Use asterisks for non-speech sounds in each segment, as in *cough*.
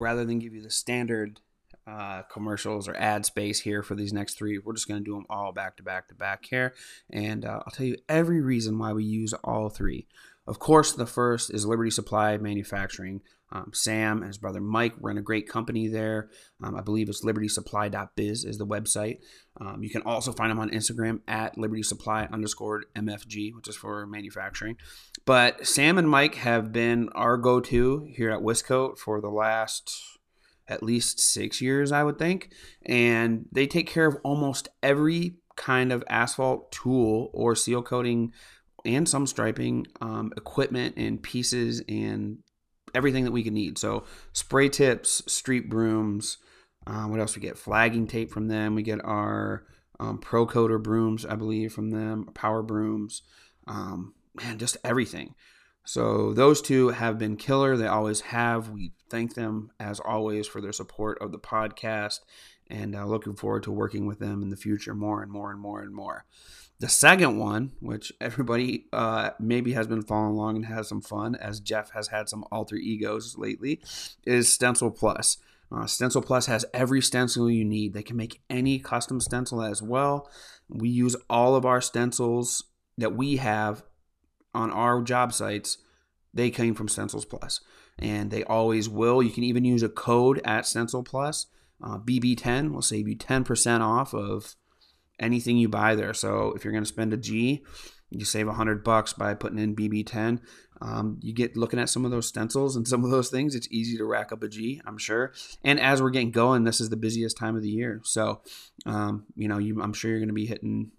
rather than give you the standard uh, commercials or ad space here for these next three. We're just going to do them all back to back to back here. And uh, I'll tell you every reason why we use all three. Of course, the first is Liberty Supply Manufacturing. Um, Sam and his brother Mike run a great company there. Um, I believe it's libertysupply.biz is the website. Um, you can also find them on Instagram at libertysupply underscore MFG, which is for manufacturing. But Sam and Mike have been our go to here at Wiscoat for the last at least six years, I would think. And they take care of almost every kind of asphalt tool or seal coating and some striping um, equipment and pieces and everything that we could need. So spray tips, street brooms. Uh, what else we get? Flagging tape from them. We get our um, Pro Coater brooms, I believe, from them. Power brooms. Um, man, just everything. So those two have been killer. They always have. We thank them as always for their support of the podcast and uh, looking forward to working with them in the future more and more and more and more. The second one, which everybody uh, maybe has been following along and has some fun, as Jeff has had some alter egos lately, is Stencil Plus. Uh, stencil Plus has every stencil you need. They can make any custom stencil as well. We use all of our stencils that we have on our job sites, they came from Stencils Plus, and they always will. You can even use a code at Stencil Plus. Uh, BB10 will save you 10% off of anything you buy there. So if you're going to spend a G, you save a 100 bucks by putting in BB10. Um, you get looking at some of those stencils and some of those things. It's easy to rack up a G, I'm sure. And as we're getting going, this is the busiest time of the year. So, um, you know, you, I'm sure you're going to be hitting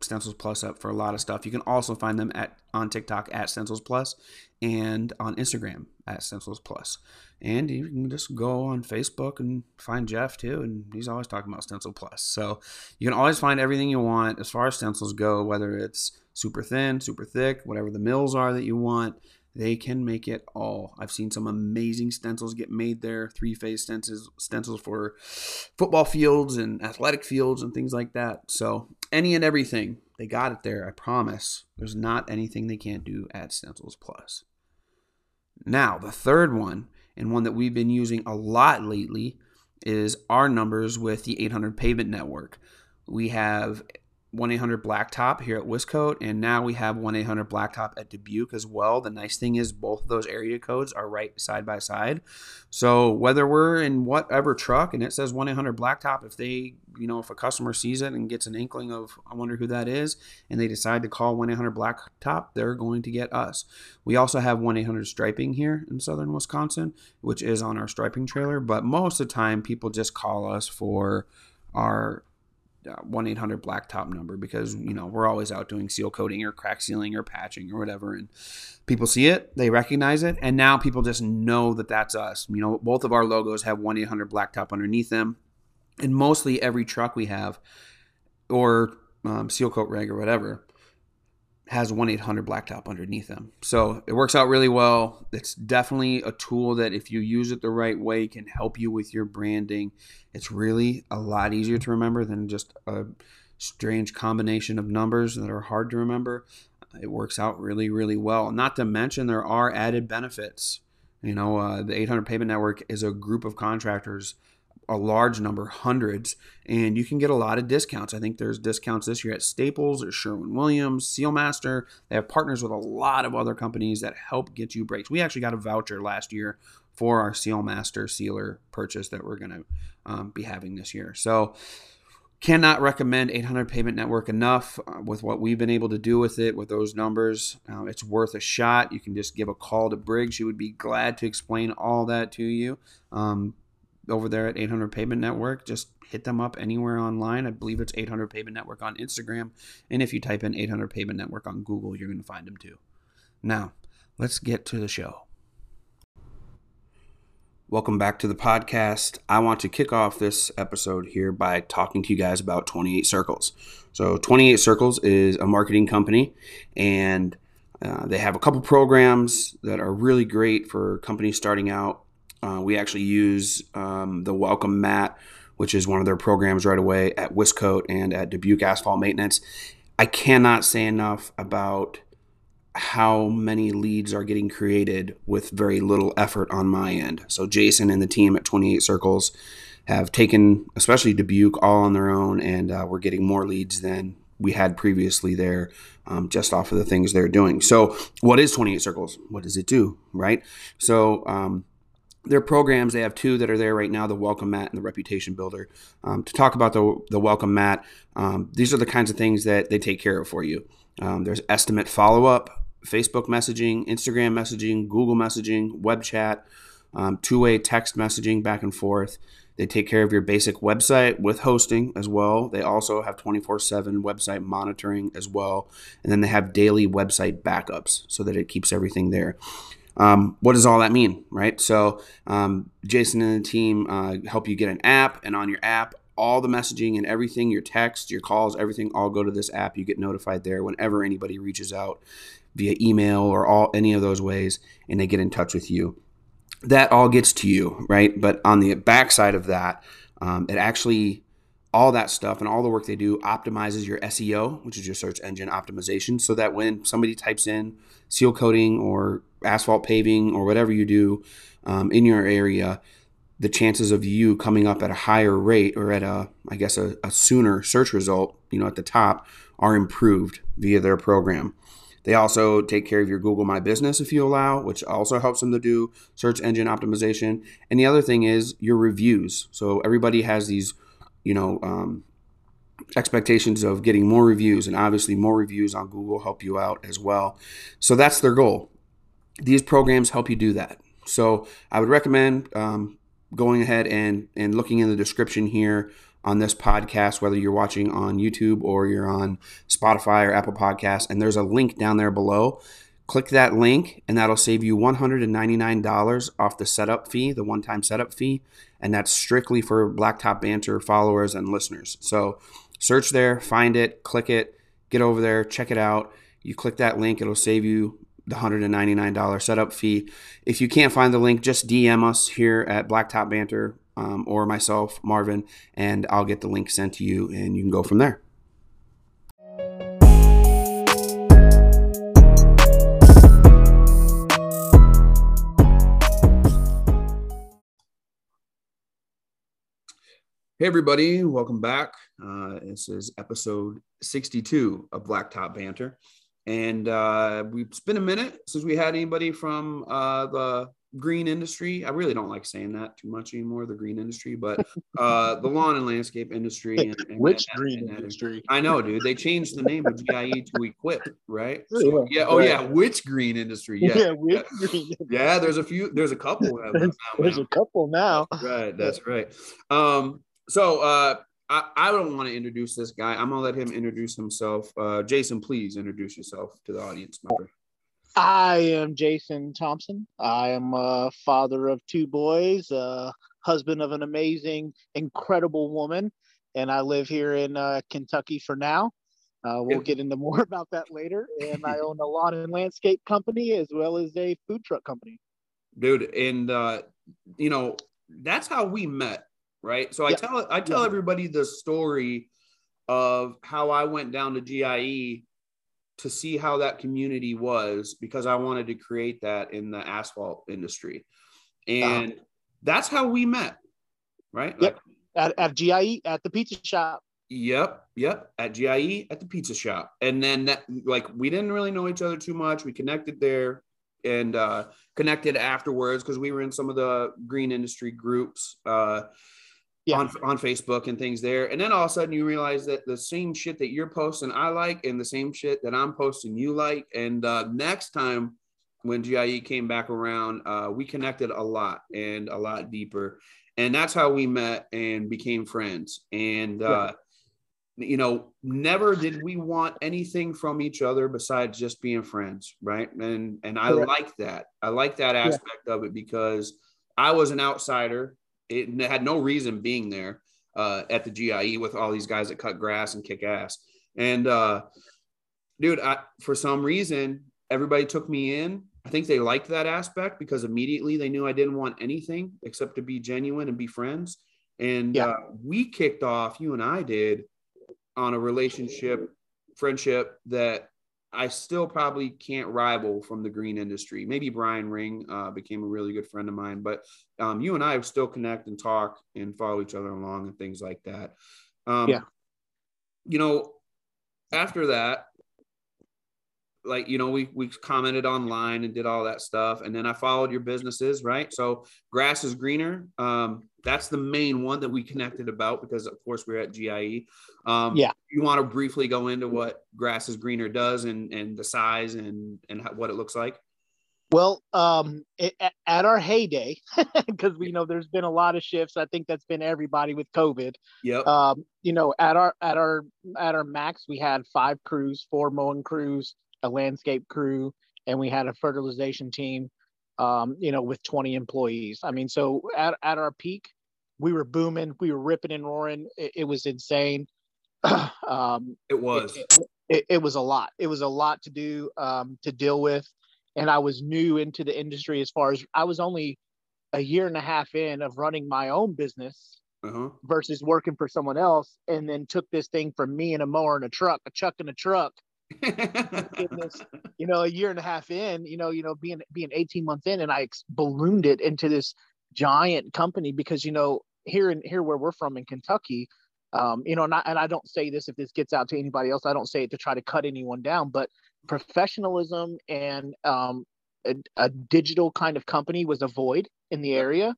Stencils Plus up for a lot of stuff. You can also find them at on TikTok at Stencils Plus and on Instagram at Stencils Plus. And you can just go on Facebook and find Jeff too, and he's always talking about Stencil Plus. So you can always find everything you want as far as stencils go, whether it's super thin, super thick, whatever the mills are that you want. They can make it all. I've seen some amazing stencils get made there, three phase stencils, stencils for football fields and athletic fields and things like that. So, any and everything, they got it there, I promise. There's not anything they can't do at Stencils Plus. Now, the third one, and one that we've been using a lot lately, is our numbers with the 800 Pavement Network. We have 1 800 Blacktop here at Wiscoat, and now we have 1 800 Blacktop at Dubuque as well. The nice thing is, both of those area codes are right side by side. So, whether we're in whatever truck and it says 1 800 Blacktop, if they, you know, if a customer sees it and gets an inkling of, I wonder who that is, and they decide to call 1 800 Blacktop, they're going to get us. We also have 1 800 Striping here in southern Wisconsin, which is on our striping trailer, but most of the time, people just call us for our one eight hundred blacktop number because you know we're always out doing seal coating or crack sealing or patching or whatever, and people see it, they recognize it, and now people just know that that's us. You know, both of our logos have one eight hundred blacktop underneath them, and mostly every truck we have or um, seal coat reg or whatever has 1 800 Blacktop underneath them. So it works out really well. It's definitely a tool that, if you use it the right way, can help you with your branding. It's really a lot easier to remember than just a strange combination of numbers that are hard to remember. It works out really, really well. Not to mention, there are added benefits. You know, uh, the 800 Pavement Network is a group of contractors a large number, hundreds, and you can get a lot of discounts. I think there's discounts this year at Staples or Sherwin Williams, Sealmaster. They have partners with a lot of other companies that help get you breaks. We actually got a voucher last year for our Sealmaster sealer purchase that we're going to um, be having this year. So, cannot recommend 800 Pavement Network enough uh, with what we've been able to do with it with those numbers. Uh, it's worth a shot. You can just give a call to Briggs. She would be glad to explain all that to you. Um, over there at 800 Pavement Network. Just hit them up anywhere online. I believe it's 800 Pavement Network on Instagram. And if you type in 800 Pavement Network on Google, you're going to find them too. Now, let's get to the show. Welcome back to the podcast. I want to kick off this episode here by talking to you guys about 28 Circles. So, 28 Circles is a marketing company, and uh, they have a couple programs that are really great for companies starting out uh, we actually use um, the Welcome Mat, which is one of their programs right away at Wiscoat and at Dubuque Asphalt Maintenance. I cannot say enough about how many leads are getting created with very little effort on my end. So Jason and the team at 28 Circles have taken, especially Dubuque, all on their own, and uh, we're getting more leads than we had previously there, um, just off of the things they're doing. So, what is 28 Circles? What does it do? Right. So, um, their programs, they have two that are there right now the Welcome Mat and the Reputation Builder. Um, to talk about the, the Welcome Mat, um, these are the kinds of things that they take care of for you. Um, there's estimate follow up, Facebook messaging, Instagram messaging, Google messaging, web chat, um, two way text messaging back and forth. They take care of your basic website with hosting as well. They also have 24 7 website monitoring as well. And then they have daily website backups so that it keeps everything there. Um, what does all that mean, right? So, um, Jason and the team uh, help you get an app, and on your app, all the messaging and everything, your text, your calls, everything, all go to this app. You get notified there whenever anybody reaches out via email or all any of those ways, and they get in touch with you. That all gets to you, right? But on the backside of that, um, it actually all that stuff and all the work they do optimizes your SEO, which is your search engine optimization, so that when somebody types in seal coating or asphalt paving or whatever you do um, in your area, the chances of you coming up at a higher rate or at a, I guess, a, a sooner search result, you know, at the top, are improved via their program. They also take care of your Google My Business if you allow, which also helps them to do search engine optimization. And the other thing is your reviews. So everybody has these, you know, um, expectations of getting more reviews, and obviously more reviews on Google help you out as well. So that's their goal. These programs help you do that. So I would recommend um, going ahead and and looking in the description here on this podcast, whether you're watching on YouTube or you're on Spotify or Apple Podcasts, and there's a link down there below. Click that link, and that'll save you $199 off the setup fee, the one time setup fee. And that's strictly for Blacktop Banter followers and listeners. So search there, find it, click it, get over there, check it out. You click that link, it'll save you the $199 setup fee. If you can't find the link, just DM us here at Blacktop Banter um, or myself, Marvin, and I'll get the link sent to you and you can go from there. Hey, everybody, welcome back. Uh, this is episode 62 of Blacktop Banter. And uh, we, it's been a minute since we had anybody from uh, the green industry. I really don't like saying that too much anymore, the green industry, but uh, the lawn and landscape industry. And, and Which and, green industry? I know, dude. They changed the name of GIE to Equip, right? *laughs* So, yeah. Oh, yeah. Which green industry? Yeah. Yeah. Green *laughs* yeah. There's a few. There's a couple. *laughs* there's, there's a couple now. Right. That's right. Um. So, uh, I, I don't want to introduce this guy. I'm gonna let him introduce himself. Uh, Jason, please introduce yourself to the audience member. I am Jason Thompson. I am a father of two boys, a husband of an amazing, incredible woman, and I live here in uh, Kentucky for now. Uh, we'll get into more *laughs* about that later. And I own a lawn and landscape company as well as a food truck company. Dude, and uh, you know that's how we met, right? So I tell I tell everybody the story of how I went down to GIE to see how that community was because I wanted to create that in the asphalt industry. And that's how we met, right? Yep. Like, at, at GIE at the pizza shop. Yep. Yep. At GIE at the pizza shop. And then that, like, we didn't really know each other too much. We connected there and uh, connected afterwards because we were in some of the green industry groups. Uh, yeah. on on Facebook and things there. And then all of a sudden you realize that the same shit that you're posting I like and the same shit that I'm posting you like. And uh, next time when GIE came back around, uh, we connected a lot and a lot deeper. And that's how we met and became friends. And uh, you know, never did we want anything from each other besides just being friends, right? And and I like that. I like that aspect yeah. of it because I was an outsider it had no reason being there uh, at the GIE with all these guys that cut grass and kick ass. And uh, dude, I, for some reason, everybody took me in. I think they liked that aspect because immediately they knew I didn't want anything except to be genuine and be friends. And yeah. uh, we kicked off, you and I did, on a relationship, friendship that I still probably can't rival from the green industry. Maybe Brian Ring uh, became a really good friend of mine, but um, you and I still connect and talk and follow each other along and things like that. Um, Yeah. You know, after that, like you know, we we commented online and did all that stuff, and then I followed your businesses, right? So grass is greener. Um, that's the main one that we connected about because, of course, we're at GIE. Um, Yeah. You want to briefly go into what grass is greener does and and the size and and how, what it looks like? Well, um, it, at, our heyday, *laughs* because we know there's been a lot of shifts. I think that's been everybody with COVID. yeah Um, you know, at our at our at our max, we had five crews, four mowing crews, a landscape crew, and we had a fertilization team. Um, you know, with 20 employees. I mean, so at at our peak, we were booming, we were ripping and roaring. It, it was insane. *clears throat* um, it was. it, it, it was a lot. It was a lot to do um, to deal with, and I was new into the industry as far as I was only a year and a half in of running my own business Uh-huh. versus working for someone else, and then took this thing from me and a mower and a truck, a chuck and a truck. Goodness. You know, a year and a half in, you know, you know, being being 18 months in, and I ballooned it into this giant company because you know here in here where we're from in Kentucky, um, you know, and I, and I don't say this if this gets out to anybody else. I don't say it to try to cut anyone down, but professionalism and um, a, a digital kind of company was a void in the area.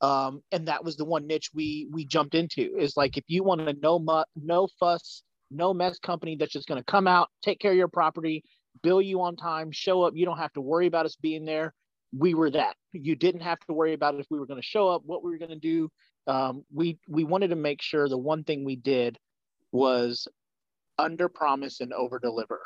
Um, and that was the one niche we we jumped into is like if you want a no mu- no fuss no mess company that's just going to come out take care of your property bill you on time show up. You don't have to worry about us being there. We were that. You didn't have to worry about if we were going to show up what we were going to do. Um, we we wanted to make sure the one thing we did was under promise and over deliver.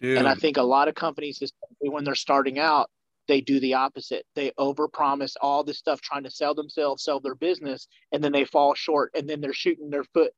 Dude. and I think a lot of companies, when they're starting out, they do the opposite. They overpromise all this stuff, trying to sell themselves, sell their business, and then they fall short, and then they're shooting their foot,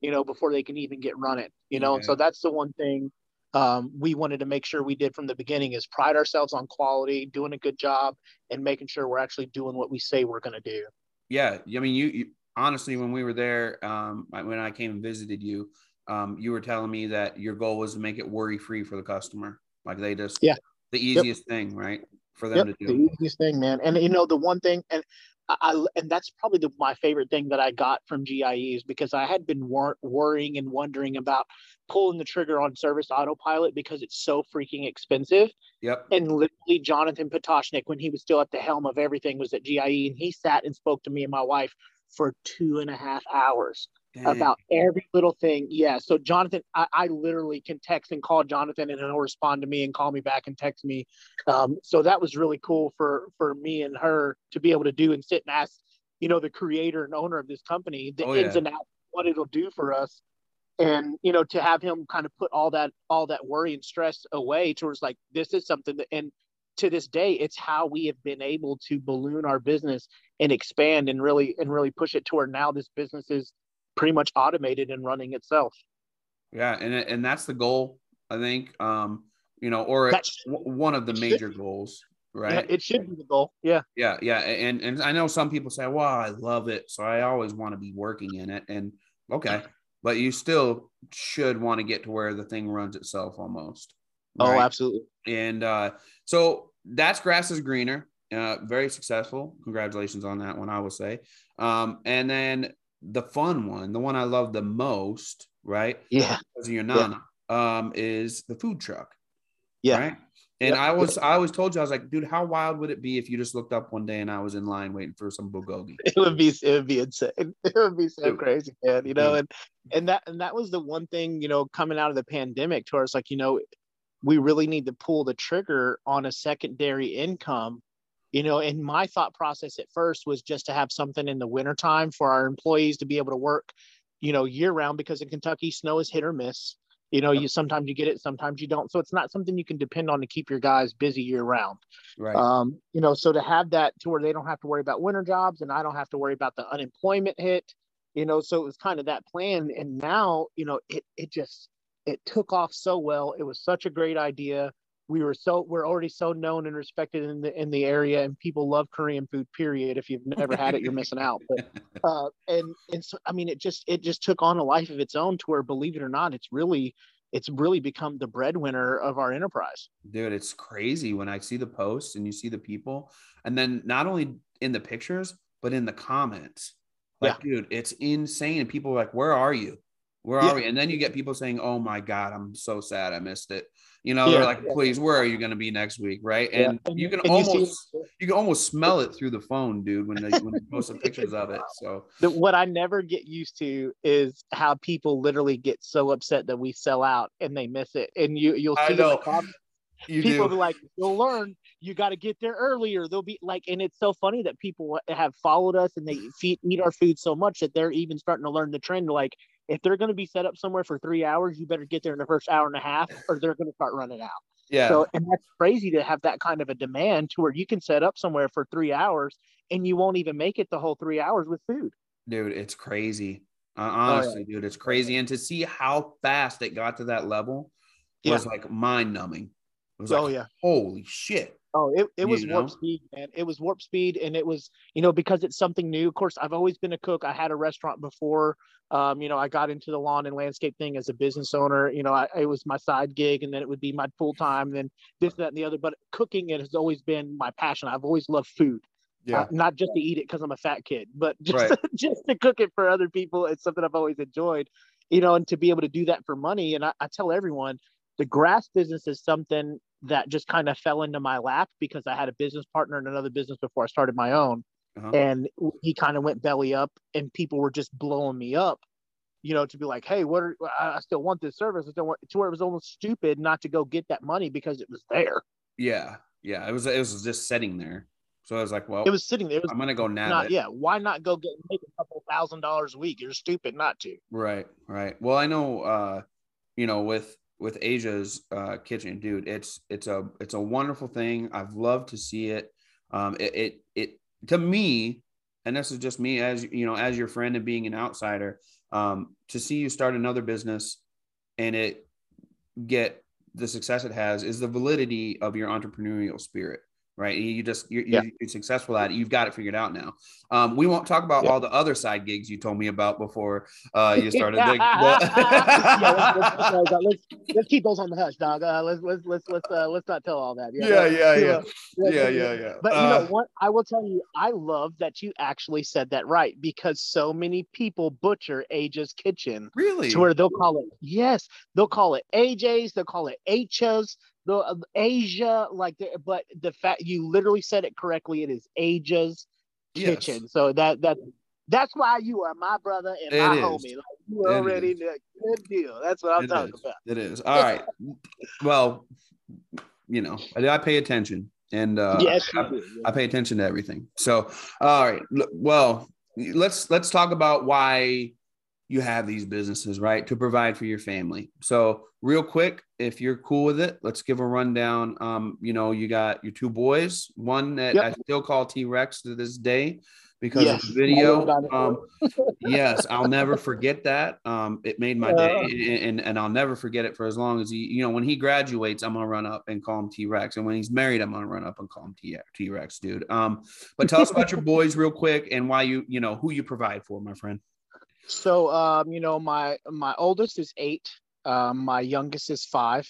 you know, before they can even get running. You know, and so that's the one thing um, we wanted to make sure we did from the beginning is pride ourselves on quality, doing a good job, and making sure we're actually doing what we say we're going to do. yeah i mean you, you honestly when we were there um when i came and visited you um you were telling me that your goal was to make it worry free for the customer like they just Yeah. the easiest thing right for them Yep, to do the easiest thing, man. And you know, the one thing, and I, and that's probably the, my favorite thing that I got from GIEs because I had been wor- worrying and wondering about pulling the trigger on service autopilot because it's so freaking expensive. yep And literally, Jonathan Potoshnik, when he was still at the helm of everything, was at GIE, and he sat and spoke to me and my wife for two and a half hours Dang. about every little thing. Yeah. So Jonathan, I, I literally can text and call Jonathan and he'll respond to me and call me back and text me. Um, so that was really cool for for me and her to be able to do and sit and ask, you know, the creator and owner of this company, the Oh, ins yeah. and outs, what it'll do for us. And you know, to have him kind of put all that all that worry and stress away towards like this is something that and to this day it's how we have been able to balloon our business and expand and really and really push it toward now this business is pretty much automated and running itself. yeah and and that's the goal i think um you know or one of the should major be. goals Yeah, right it should be the goal. Yeah. yeah yeah and and i know some people say well i love it so i always want to be working in it and okay but you still should want to get to where the thing runs itself almost Oh, absolutely. and uh so that's grass is greener uh very successful congratulations on that one i will say um and then the fun one the one i love the most right Yeah. because of your nana um is the food truck Yeah. right and. I was, I always told you, I was like, dude, how wild would it be if you just looked up one day and I was in line waiting for some bulgogi? *laughs* It would be it would be insane. *laughs* It would be so Dude. crazy, man. You know, Dude. and and that and that was the one thing, you know, coming out of the pandemic to us, like, you know, we really need to pull the trigger on a secondary income. You know, and my thought process at first was just to have something in the wintertime for our employees to be able to work, you know, year round because in Kentucky snow is hit or miss. You know, you sometimes you get it, sometimes you don't. So it's not something you can depend on to keep your guys busy year round. Right. Um, you know, so to have that to where they don't have to worry about winter jobs and I don't have to worry about the unemployment hit, you know, so it was kind of that plan. And now, you know, it it just it took off so well. It was such a great idea. We were so we're already so known and respected in the in the area and people love Korean food, period. If you've never had it, you're missing out. But *laughs* uh and and so I mean it just it just took on a life of its own to where believe it or not, it's really it's really become the breadwinner of our enterprise. Dude, it's crazy when I see the posts and you see the people, and then not only in the pictures, but in the comments. Like, yeah. dude, it's insane. And people are like, Where are you? Where are yeah. we? And then you get people saying, Oh my God, I'm so sad I missed it. You know, yeah, they're like, please, where are you going to be next week? Right. And yeah. you can and almost, you, you, can almost smell it through the phone, dude, when they, when they post some pictures of it. So what I never get used to is how people literally get so upset that we sell out and they miss it. And you, you'll see the comments. You people do. like, you'll learn you got to get there earlier. They'll be like, and it's so funny that people have followed us and they feed, eat our food so much that they're even starting to learn the trend. Like, if they're going to be set up somewhere for three hours, you better get there in the first hour and a half, or they're going to start running out. Yeah. So, and that's crazy to have that kind of a demand to where you can set up somewhere for three hours and you won't even make it the whole three hours with food. Dude, it's crazy. Uh, honestly, oh, yeah. dude, it's crazy. And to see how fast it got to that level was yeah. like mind numbing. It was oh, like, yeah. holy shit. Oh, it, it was warp know? speed, man. It was warp speed. And it was, you know, because it's something new. Of course, I've always been a cook. I had a restaurant before. Um, you know, I got into the lawn and landscape thing as a business owner. You know, I, it was my side gig and then it would be my full time, then this, that, and the other. But cooking, it has always been my passion. I've always loved food. Yeah. Uh, not just to eat it because I'm a fat kid, but *laughs* just, right. *laughs* just to cook it for other people. It's something I've always enjoyed, you know, and to be able to do that for money. And I, I tell everyone, the grass business is something that just kind of fell into my lap because I had a business partner in another business before I started my own. Uh-huh. And he kind of went belly up, and people were just blowing me up, you know, to be like, hey, what are, I still want this service. I still want to where it was almost stupid not to go get that money because it was there. Yeah. Yeah. It was, it was just sitting there. So I was like, well, it was sitting there. Was I'm going to go it. Yeah. Why not go get make a couple thousand dollars a week? You're stupid not to. Right. Right. Well, I know, uh, you know, with with Asia's uh, kitchen, dude. It's it's a it's a wonderful thing. I've loved to see it. Um, it, it it to me, and this is just me as you know, as your friend and being an outsider. Um, to see you start another business and it get the success it has is the validity of your entrepreneurial spirit right? You just you're, yeah. you're, successful at it. You've got it figured out now. Um, we won't talk about yeah. all the other side gigs you told me about before uh, you *laughs* started. the, yeah, let's, let's, let's, *laughs* let's, keep those on the hush, dog. Uh, let's let's let's let's uh, let's not tell all that. Yeah, yeah, yeah, yeah, yeah, yeah, yeah. But you know uh, what? I will tell you, I love that you actually said that right because so many people butcher AJ's Kitchen. Really? To where they'll call it yes, they'll call it AJ's, they'll call it H's, the uh, Asia, like, the, but the fact you literally said it correctly. It is Asia's yes. kitchen. So that that that's why you are my brother and it my is. homie. Like you already a good deal. That's what I'm it talking is. about. It is all right. well, you know, I, I pay attention, and uh, yes, I, do, I pay attention to everything. So, all right. Well, let's let's talk about why you have these businesses, right? To provide for your family. So, real quick, if you're cool with it, let's give a rundown. Um, you know, you got your two boys, one that yep. I still call T Rex to this day because yes. of the video. Um, *laughs* yes, I'll never forget that. Um, it made my day, and, and I'll never forget it for as long as he, you know, when he graduates, I'm gonna run up and call him T Rex, and when he's married, I'm gonna run up and call him T Rex, dude. Um, but tell us about your *laughs* boys real quick and why you, you know, who you provide for, my friend. So, um, you know, my my oldest is eight. Um, my youngest is five.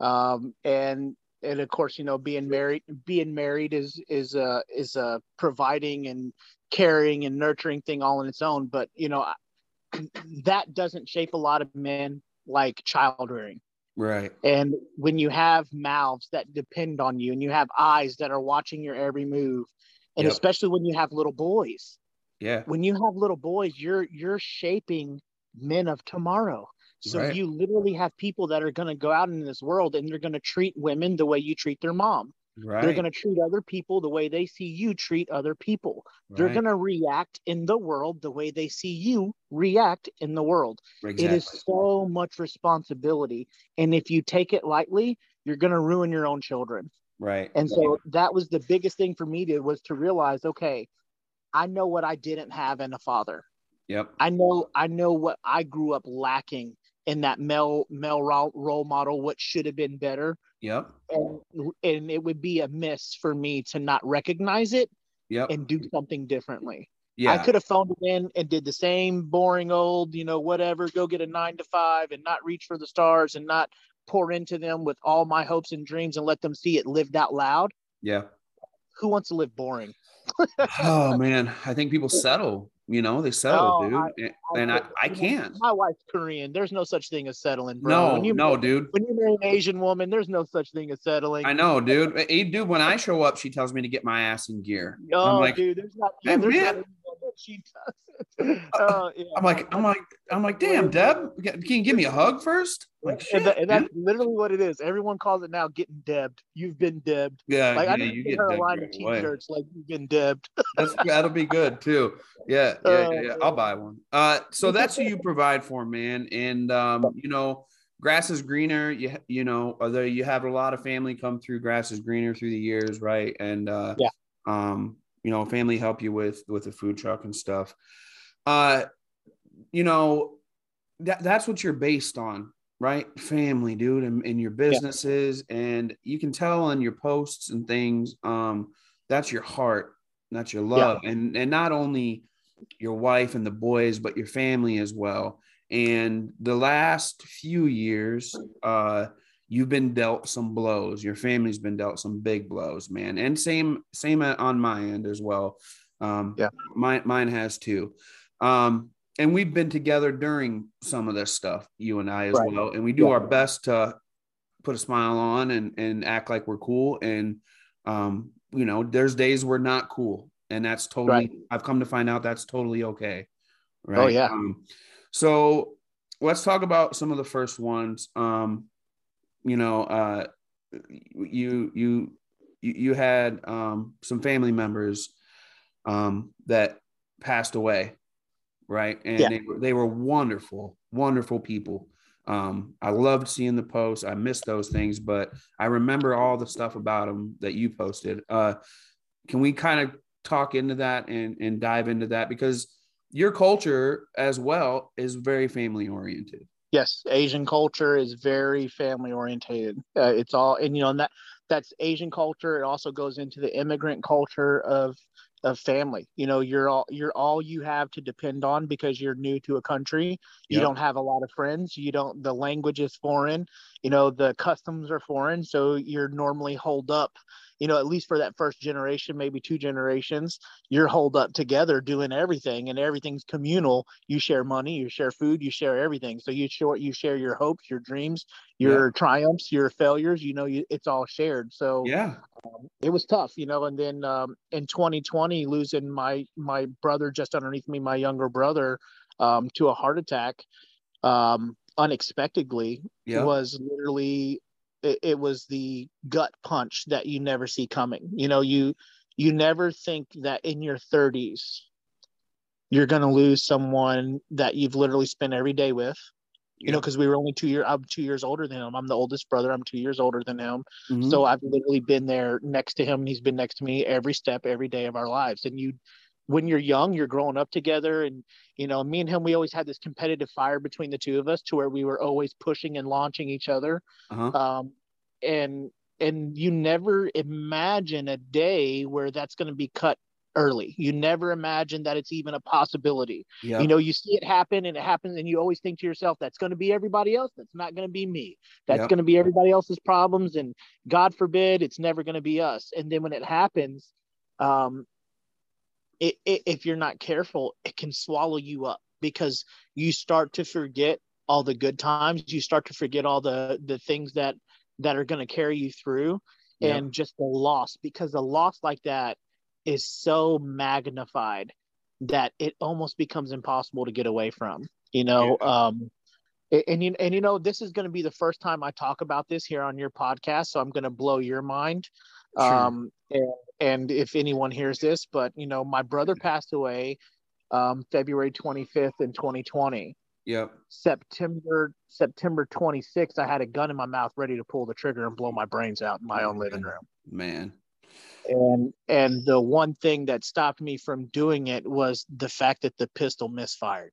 Um, and and of course, you know, being married being married is is a is a providing and caring and nurturing thing all on its own. But you know, *clears throat* that doesn't shape a lot of men like child rearing. Right. And when you have mouths that depend on you and you have eyes that are watching your every move, and yep. especially when you have little boys, yeah. When you have little boys, you're you're shaping men of tomorrow. So right. you literally have people that are going to go out in this world and they're going to treat women the way you treat their mom. Right. They're going to treat other people the way they see you treat other people. Right. They're going to react in the world the way they see you react in the world. Exactly. It is so much responsibility. And if you take it lightly, you're going to ruin your own children. Right. And so that was the biggest thing for me to was to realize, okay, I know what I didn't have in a father. Yep. I know I know what I grew up lacking in that male male role model what should have been better. Yep. And and it would be a miss for me to not recognize it yep. and do something differently. Yeah. I could have phoned it in and did the same boring old, you know, whatever, go get a nine to five and not reach for the stars and not pour into them with all my hopes and dreams and let them see it lived out loud. yeah. Who wants to live boring? Oh *laughs* man, I think people settle. You know, they settle, Oh, dude, I- and I, could- I can't. My wife's Korean. There's no such thing as settling, bro. No, when you no, dude. when you marry an Asian woman, there's no such thing as settling. I know, dude. Dude, when I show up, she tells me to get my ass in gear. Oh, I'm like, dude, there's not. Hey, there's man. not she does. *laughs* Oh, yeah. I'm like, I'm like, I'm like, damn, Deb, can you give me a hug first? Like, shit, and, that- and that's literally what it is. Everyone calls it now getting debbed. You've been debbed. yeah, Like yeah, I need you get her a line of t-shirts like you've been debbed. *laughs* That'll be good too. Yeah, yeah, Oh, yeah, yeah. I'll buy one. Uh, so that's who you provide for, man. And um, you know, grass is greener. You you know, although you have a lot of family come through grass is greener through the years, right? And uh, Yeah. um, you know, family help you with with the food truck and stuff. Uh, you know, that that's what you're based on, right? Family, dude, and, and your businesses, and you can tell on your posts and things. Um, that's your heart, that's your love, and and not only your wife and the boys, but your family as well. And the last few years, uh, you've been dealt some blows. Your family's been dealt some big blows, man. And same same on my end as well. Um, Yeah. mine mine has too. Um, and we've been together during some of this stuff, you and I as Right. well. And we do Yeah. our best to put a smile on and and act like we're cool. And um, you know, there's days we're not cool, and that's totally. Right. I've come to find out that's totally okay. Right. Oh, yeah. Um, so let's talk about some of the first ones. Um, you know, uh, you you you had um, some family members um, that passed away, right? And Yeah. they were they were wonderful, wonderful people. Um, I loved seeing the posts. I missed those things, but I remember all the stuff about them that you posted. Uh, can we kind of talk into that and and dive into that because your culture as well is very family oriented. Yes, Asian culture is very family orientated. Uh, it's all, and you know, and that that's Asian culture. It also goes into the immigrant culture of of family. You know, you're all you're all you have to depend on because you're new to a country. You don't have a lot of friends. You don't. The language is foreign. You know, the customs are foreign, so you're normally holed up. You know, at least for that first generation, maybe two generations, you're holed up together doing everything, and everything's communal. You share money, you share food, you share everything. So you share you share your hopes, your dreams, your triumphs, your failures. You know, you, it's all shared. So Yeah. um, it was tough, you know. And then um, in 2020, losing my my brother just underneath me, my younger brother, um, to a heart attack, um, unexpectedly, Yeah. was literally it, it was the gut punch that you never see coming. You know, you you never think that in your 30s you're going to lose someone that you've literally spent every day with you know, because we were only two years. I'm two years older than him. I'm the oldest brother. I'm two years older than him. Mhm. So I've literally been there next to him, and he's been next to me every step, every day of our lives. And you, when you're young, you're growing up together, and you know, me and him, we always had this competitive fire between the two of us, to where we were always pushing and launching each other. uh-huh. Um, and and you never imagine a day where that's going to be cut early. You never imagine that it's even a possibility yeah. you know you see it happen and it happens and you always think to yourself that's going to be everybody else that's not going to be me that's Yep. going to be everybody else's problems and god forbid it's never going to be us and then when it happens um it, it, if you're not careful it can swallow you up because you start to forget all the good times you start to forget all the the things that that are going to carry you through Yep. and just the loss because the loss like that is so magnified that it almost becomes impossible to get away from you know um a- and you and you know this is going to be the first time i talk about this here on your podcast so i'm going to blow your mind Sure. um and, and if anyone hears this but you know my brother passed away um february 25th in 2020 Yep. september september 26th i had a gun in my mouth ready to pull the trigger and blow my brains out in my own living room Man. and and the one thing that stopped me from doing it was the fact that the pistol misfired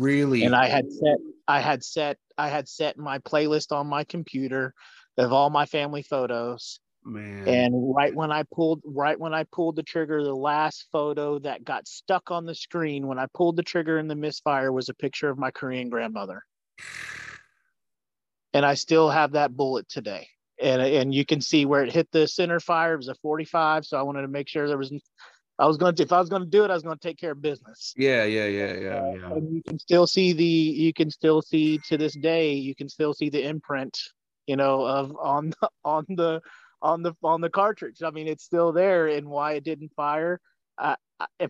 Really? and i had set i had set i had set my playlist on my computer of all my family photos Man. And right when I pulled right when I pulled the trigger, the last photo that got stuck on the screen when I pulled the trigger in the misfire was a picture of my Korean grandmother. And I still have that bullet today. And and you can see where it hit the center fire. It was a 45. So I wanted to make sure there was I was going to if I was going to do it, I was going to take care of business. Yeah, yeah, yeah, yeah, uh, yeah. And you can still see the you can still see to this day, you can still see the imprint, you know, of on the *laughs* on the on the on the cartridge. I mean, it's still there, and why it didn't fire. Uh,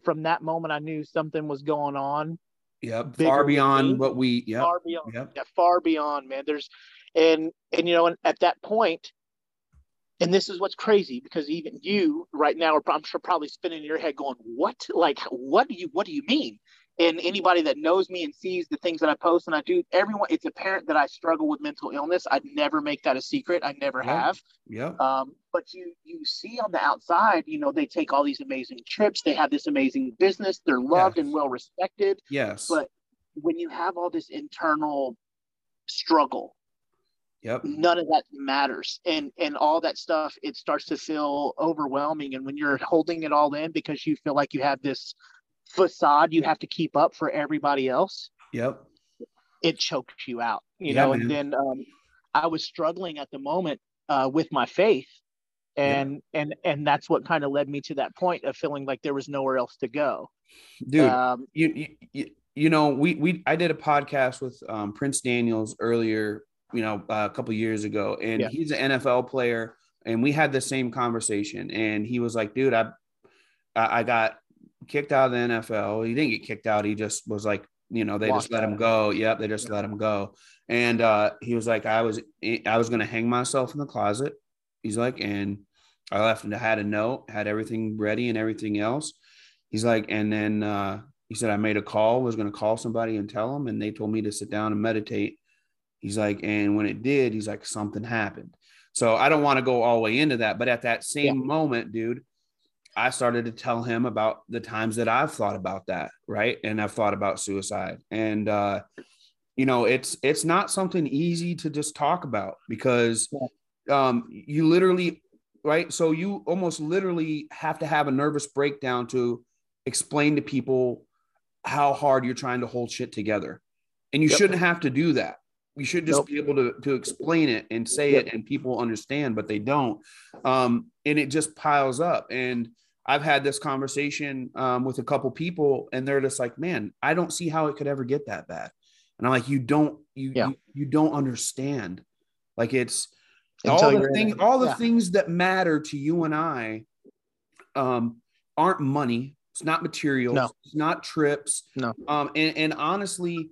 from that moment, I knew something was going on. Yep, far beyond what we. Yep. Far beyond. Yep. Yeah, far beyond, man. There's, and and you know, and at that point, and this is what's crazy because even you right now are I'm sure probably spinning your head going, what? Like, what do you what do you mean? And anybody that knows me and sees the things that I post and I do, everyone, it's apparent that I struggle with mental illness. I'd never make that a secret. I never yeah. have. Yeah. Um, but you you see on the outside, you know, they take all these amazing trips. They have this amazing business. They're loved yes. and well respected. Yes. But when you have all this internal struggle, Yep. None of that matters. And and all that stuff, it starts to feel overwhelming. And when you're holding it all in because you feel like you have this facade you have to keep up for everybody else. Yep. It chokes you out, you yeah, know. Man. And then um, I was struggling at the moment uh, with my faith, and yeah. and and that's what kind of led me to that point of feeling like there was nowhere else to go. Dude, um, you, you you know we we I did a podcast with um, Prince Daniels earlier, you know, uh, a couple years ago, and yeah. he's an NFL player, and we had the same conversation, and he was like, "Dude, I I got kicked out of the NFL. He didn't get kicked out. He just was like, you know, they just let him go. Yep, they just let him go. And uh, he was like, I was, I was going to hang myself in the closet. He's like, and I left and I had a note, had everything ready and everything else. He's like, and then uh, he said, I made a call, was going to call somebody and tell them, and they told me to sit down and meditate. He's like, and when it did, he's like, something happened. So I don't want to go all the way into that, but at that same yeah. moment, dude, I started to tell him about the times that I've thought about that, right? And I've thought about suicide. And uh, you know, it's it's not something easy to just talk about because um, you literally, right? So you almost literally have to have a nervous breakdown to explain to people how hard you're trying to hold shit together. And you yep. shouldn't have to do that. You should just nope. be able to, to explain it and say yep. it and people understand, but they don't. Um, and it just piles up. And I've had this conversation um, with a couple people, and they're just like, "Man, I don't see how it could ever get that bad." And I'm like, "You don't, you yeah. you, you, don't understand. Like it's Until all the things, all the yeah. things that matter to you and I, um, aren't money. It's not materials. No. It's not trips. No. Um, and, and honestly,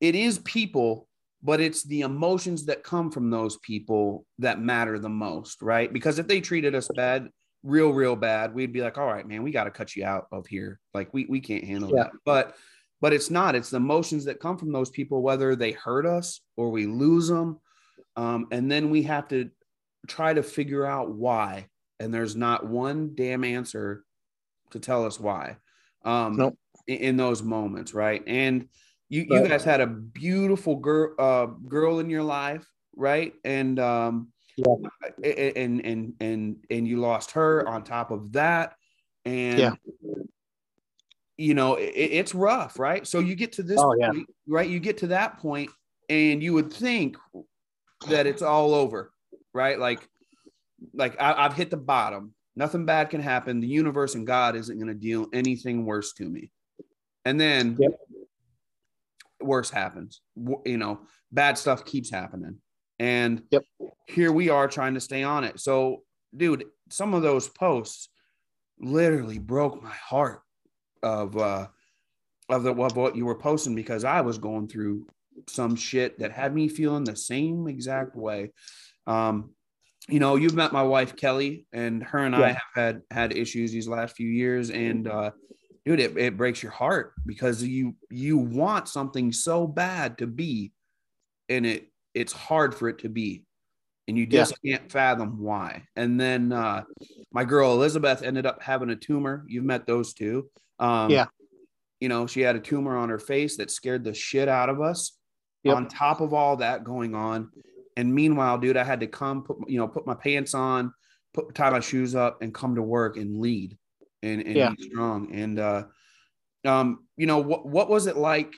it is people, but it's the emotions that come from those people that matter the most, right? Because if they treated us bad, real, real bad, we'd be like, all right, man, we got to cut you out of here. Like we, we can't handle yeah. that. But, but it's not, it's the emotions that come from those people, whether they hurt us or we lose them. Um, and then we have to try to figure out why. And there's not one damn answer to tell us why. Um, nope. in, in those moments. Right. And you, you guys had a beautiful girl, uh, girl in your life. Right. And, um, yeah. and and and and you lost her on top of that. And yeah. you know it, it's rough right? So you get to this oh, point, yeah. right? You get to that point and you would think that it's all over right? Like like I, have hit the bottom. Nothing bad can happen. The universe and god isn't going to deal anything worse to me. And then yep. worse happens. You know bad stuff keeps happening and yep. here we are trying to stay on it. So, dude, some of those posts literally broke my heart of uh of the of what you were posting because I was going through some shit that had me feeling the same exact way. Um, you know, you've met my wife Kelly, and her and yeah. I have had had issues these last few years, and uh, dude, it, it breaks your heart because you you want something so bad to be, and it it's hard for it to be and you just yeah. can't fathom why and then uh, my girl elizabeth ended up having a tumor you've met those two um, yeah you know she had a tumor on her face that scared the shit out of us yep. on top of all that going on and meanwhile dude i had to come put you know put my pants on put tie my shoes up and come to work and lead and, and Yeah. be strong. And uh um, you know, what what was it like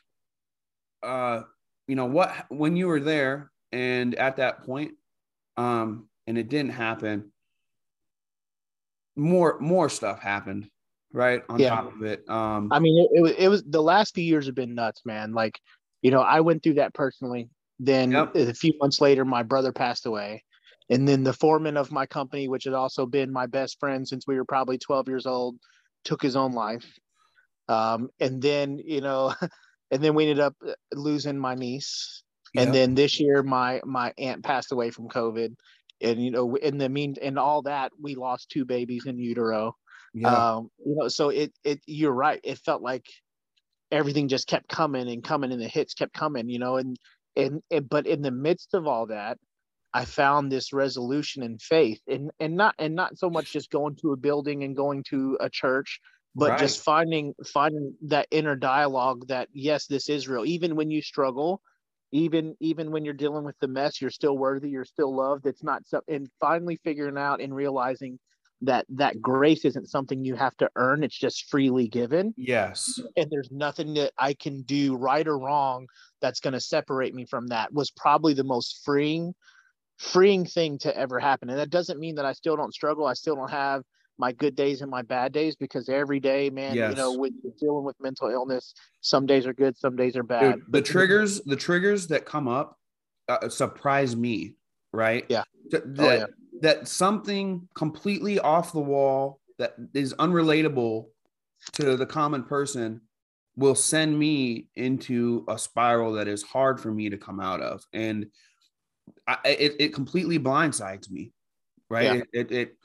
uh you know what when you were there and at that point um and it didn't happen more more stuff happened right on Yeah. top of it um I mean, it, it was it was the last few years have been nuts, man. Like, you know, I went through that personally. Then Yep. a few months later, my brother passed away, and then the foreman of my company, which had also been my best friend since we were probably 12 years old, took his own life. Um, and then you know, *laughs* and then we ended up uh, losing my niece, and then this year my my aunt passed away from COVID, and you know, in the mean, and all that, we lost two babies in utero. Yeah. Um you know so it it you're right. It felt like everything just kept coming and coming and the hits kept coming you know and and, and but in the midst of all that i found this resolution and faith. And and not and not so much just going to a building and going to a church but just finding finding that inner dialogue that yes this is real. Even when you struggle even even when you're dealing with the mess you're still worthy you're still loved. It's not so and finally figuring out and realizing that that grace isn't something you have to earn. It's just freely given. Yes. And there's nothing that i can do right or wrong that's going to separate me from that was probably the most freeing freeing thing to ever happen. And that doesn't mean that i still don't struggle. I still don't have my good days and my bad days because every day man you know Yes. when you're dealing with mental illness some days are good some days are bad Dude, the triggers the triggers that come up uh, surprise me right Yeah. Oh, that yeah. that something completely off the wall that is unrelatable to the common person will send me into a spiral that is hard for me to come out of and I, it, it completely blindsides me right Yeah. it, it, it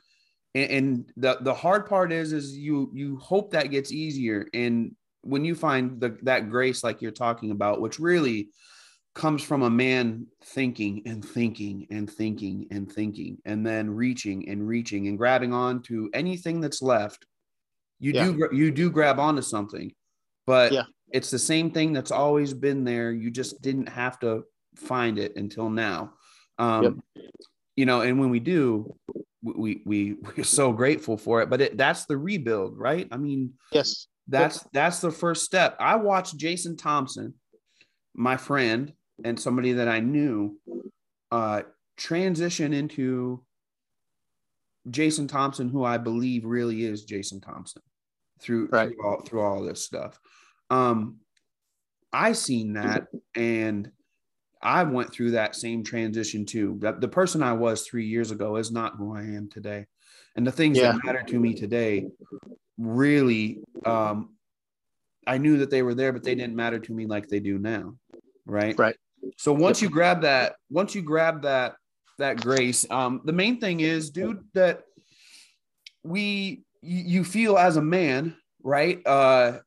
and- and the the hard part is is you you hope that gets easier. And when you find the, that grace like you're talking about which really comes from a man thinking and thinking and thinking and thinking and then reaching and reaching and grabbing on to anything that's left you Yeah. do you do grab onto something. But Yeah. it's the same thing that's always been there. You just didn't have to find it until now. Um you know and when we do we we we're so grateful for it but it that's the rebuild right? I mean yes. that's that's the first step. I watched jason thompson my friend and somebody that i knew uh transition into jason thompson who i believe really is jason thompson through Right. through, all, through all this stuff. Um i seen that and i went through that same transition too. The, the person i was three years ago is not who i am today. And the things Yeah. that matter to me today really um i knew that they were there but they didn't matter to me like they do now right? Right. so once you grab that once you grab that that grace um the main thing is dude that we you you feel as a man right? Uh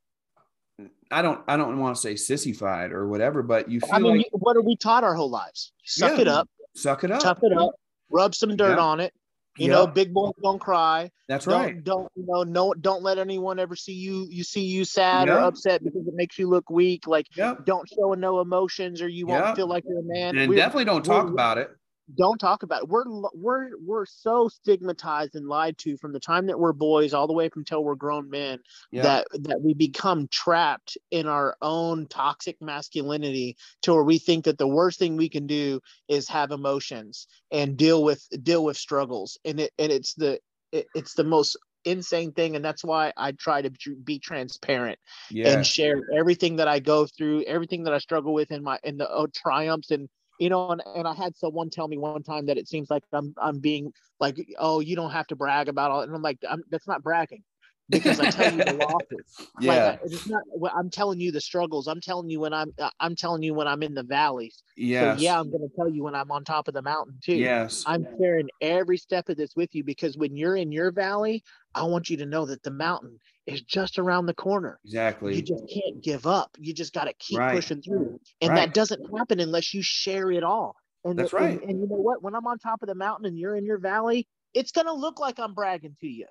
i don't i don't want to say sissified or whatever but you feel i mean like what are we taught our whole lives? Suck Yeah. it up. Suck it up. Tough it up. Rub some dirt Yeah. on it. You Yeah, know big boys don't cry. That's don't right. don't you know no don't let anyone ever see you you see you sad or upset because it makes you look weak. Like don't show no emotions or you won't feel like you're a man. And We're- definitely don't talk about it don't talk about it. We're we're we're so stigmatized and lied to from the time that we're boys all the way up until we're grown men yeah. that that we become trapped in our own toxic masculinity to where we think that the worst thing we can do is have emotions and deal with deal with struggles. And it and it's the it, it's the most insane thing. And that's why i try to be transparent yeah. and share everything that i go through everything that i struggle with in my in the oh, triumphs and you know and, and i had someone tell me one time that it seems like i'm i'm being like oh you don't have to brag about all and i'm like I'm, that's not bragging because i tell you the *laughs* losses yeah like, it's not. I'm telling you the struggles. I'm telling you when I'm. uh, I'm telling you when I'm in the valleys. Yeah, So yeah, I'm going to tell you when I'm on top of the mountain too. yes I'm sharing every step of this with you because when you're in your valley, I want you to know that the mountain is just around the corner. Exactly. You just can't give up. You just got to keep Right. pushing through, and Right. that doesn't happen unless you share it all. And That's the- and- right. and you know what? When I'm on top of the mountain and you're in your valley, it's going to look like I'm bragging to you.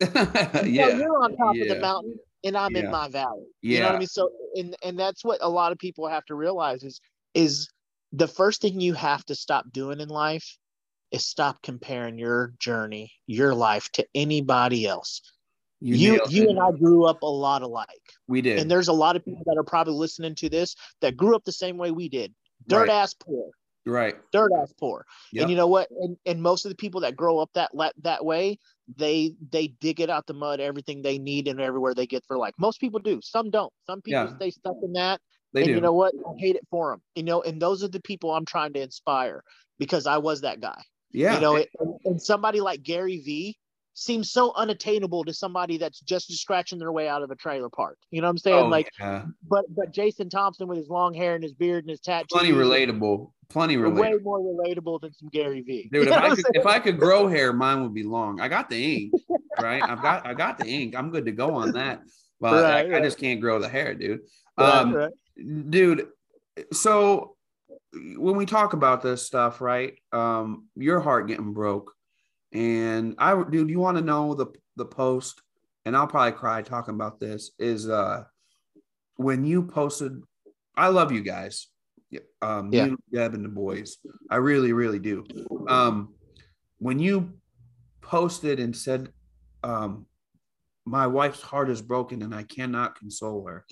*laughs* Yeah you're on top of the mountain and I'm Yeah. in my valley. Yeah. You know what I mean? So and and that's what a lot of people have to realize is is the first thing you have to stop doing in life is stop comparing your journey, your life to anybody else. You You you, and I grew up a lot alike. we did. And there's a lot of people that are probably listening to this that grew up the same way we did. Dirt Right. ass poor. right. Dirt ass poor. Yep. And you know what? And, and most of the people that grow up that that way, they they dig it out the mud, everything they need and everywhere they get for life. Most people do. Some don't. Some people Yeah. stay stuck in that. They and do. you know what? I hate it for them. You know, and those are the people I'm trying to inspire because I was that guy. yeah. You know, it, and, and somebody like Gary Vee seems so unattainable to somebody that's just scratching their way out of a trailer park. You know what I'm saying? Oh, like, yeah. but but Jason Thompson with his long hair and his beard and his tattoos, plenty relatable. Plenty are way more relatable than some Gary Vee. Dude, if I could if I could grow hair, mine would be long. I got the ink, *laughs* right? I've got I got the ink. I'm good to go on that. But Right, I, I just can't grow the hair, dude. Um, Right, right. dude so when we talk about this stuff right um your heart getting broke and i dude you want to know the the post? And i'll probably cry talking about this is uh when you posted i love you guys. Um Yeah. you deb and the boys. I really really do. Um when you posted and said um my wife's heart is broken and i cannot console her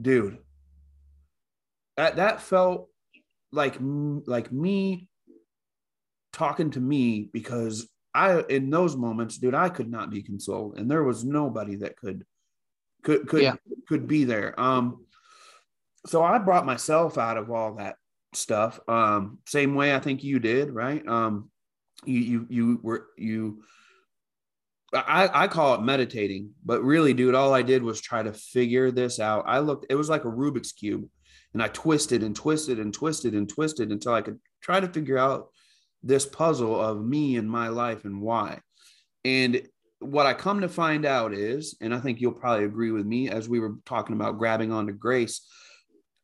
dude that that felt like like me talking to me because I in those moments, dude, I could not be consoled, and there was nobody that could could could Yeah. could be there. Um, so I brought myself out of all that stuff. Um, same way I think you did, right? Um, you you you were you. I, I call it meditating, but really, dude, all I did was try to figure this out. I looked, it was like a Rubik's Cube and I twisted and twisted and twisted and twisted until I could try to figure out this puzzle of me and my life and why. And what I come to find out is, and I think you'll probably agree with me as we were talking about grabbing onto grace,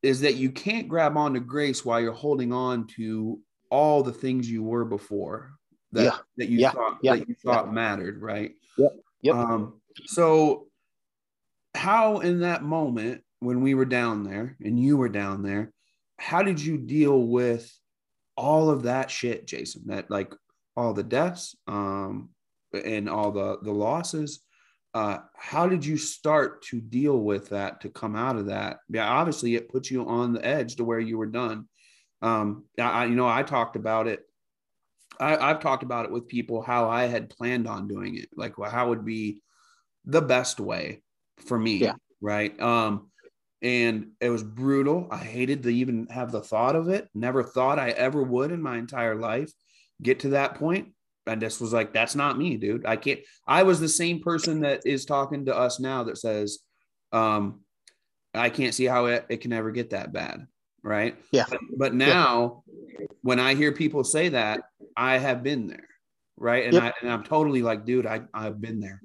is that you can't grab onto grace while you're holding on to all the things you were before that, Yeah. that you Yeah. thought Yeah. that you thought mattered, right? Yep. Yep. Um, so how in that moment when we were down there and you were down there, how did you deal with all of that shit, Jason? That like all the deaths, um, and all the the losses. Uh, how did you start to deal with that to come out of that? Yeah, obviously it put you on the edge to where you were done. Um, I, you know, I talked about it. I, I've talked about it with people how I had planned on doing it, like well, how would be the best way for me, Yeah. right? Um, and it was brutal. I hated to even have the thought of it. Never thought I ever would in my entire life get to that point. I just was like, that's not me, dude. I can't. I was the same person that is talking to us now that says, um, I can't see how it, it can ever get that bad. Right. Yeah. But, but now when I hear people say that, I have been there. Right. And Yep. I and I'm totally like, dude, I, I've been there.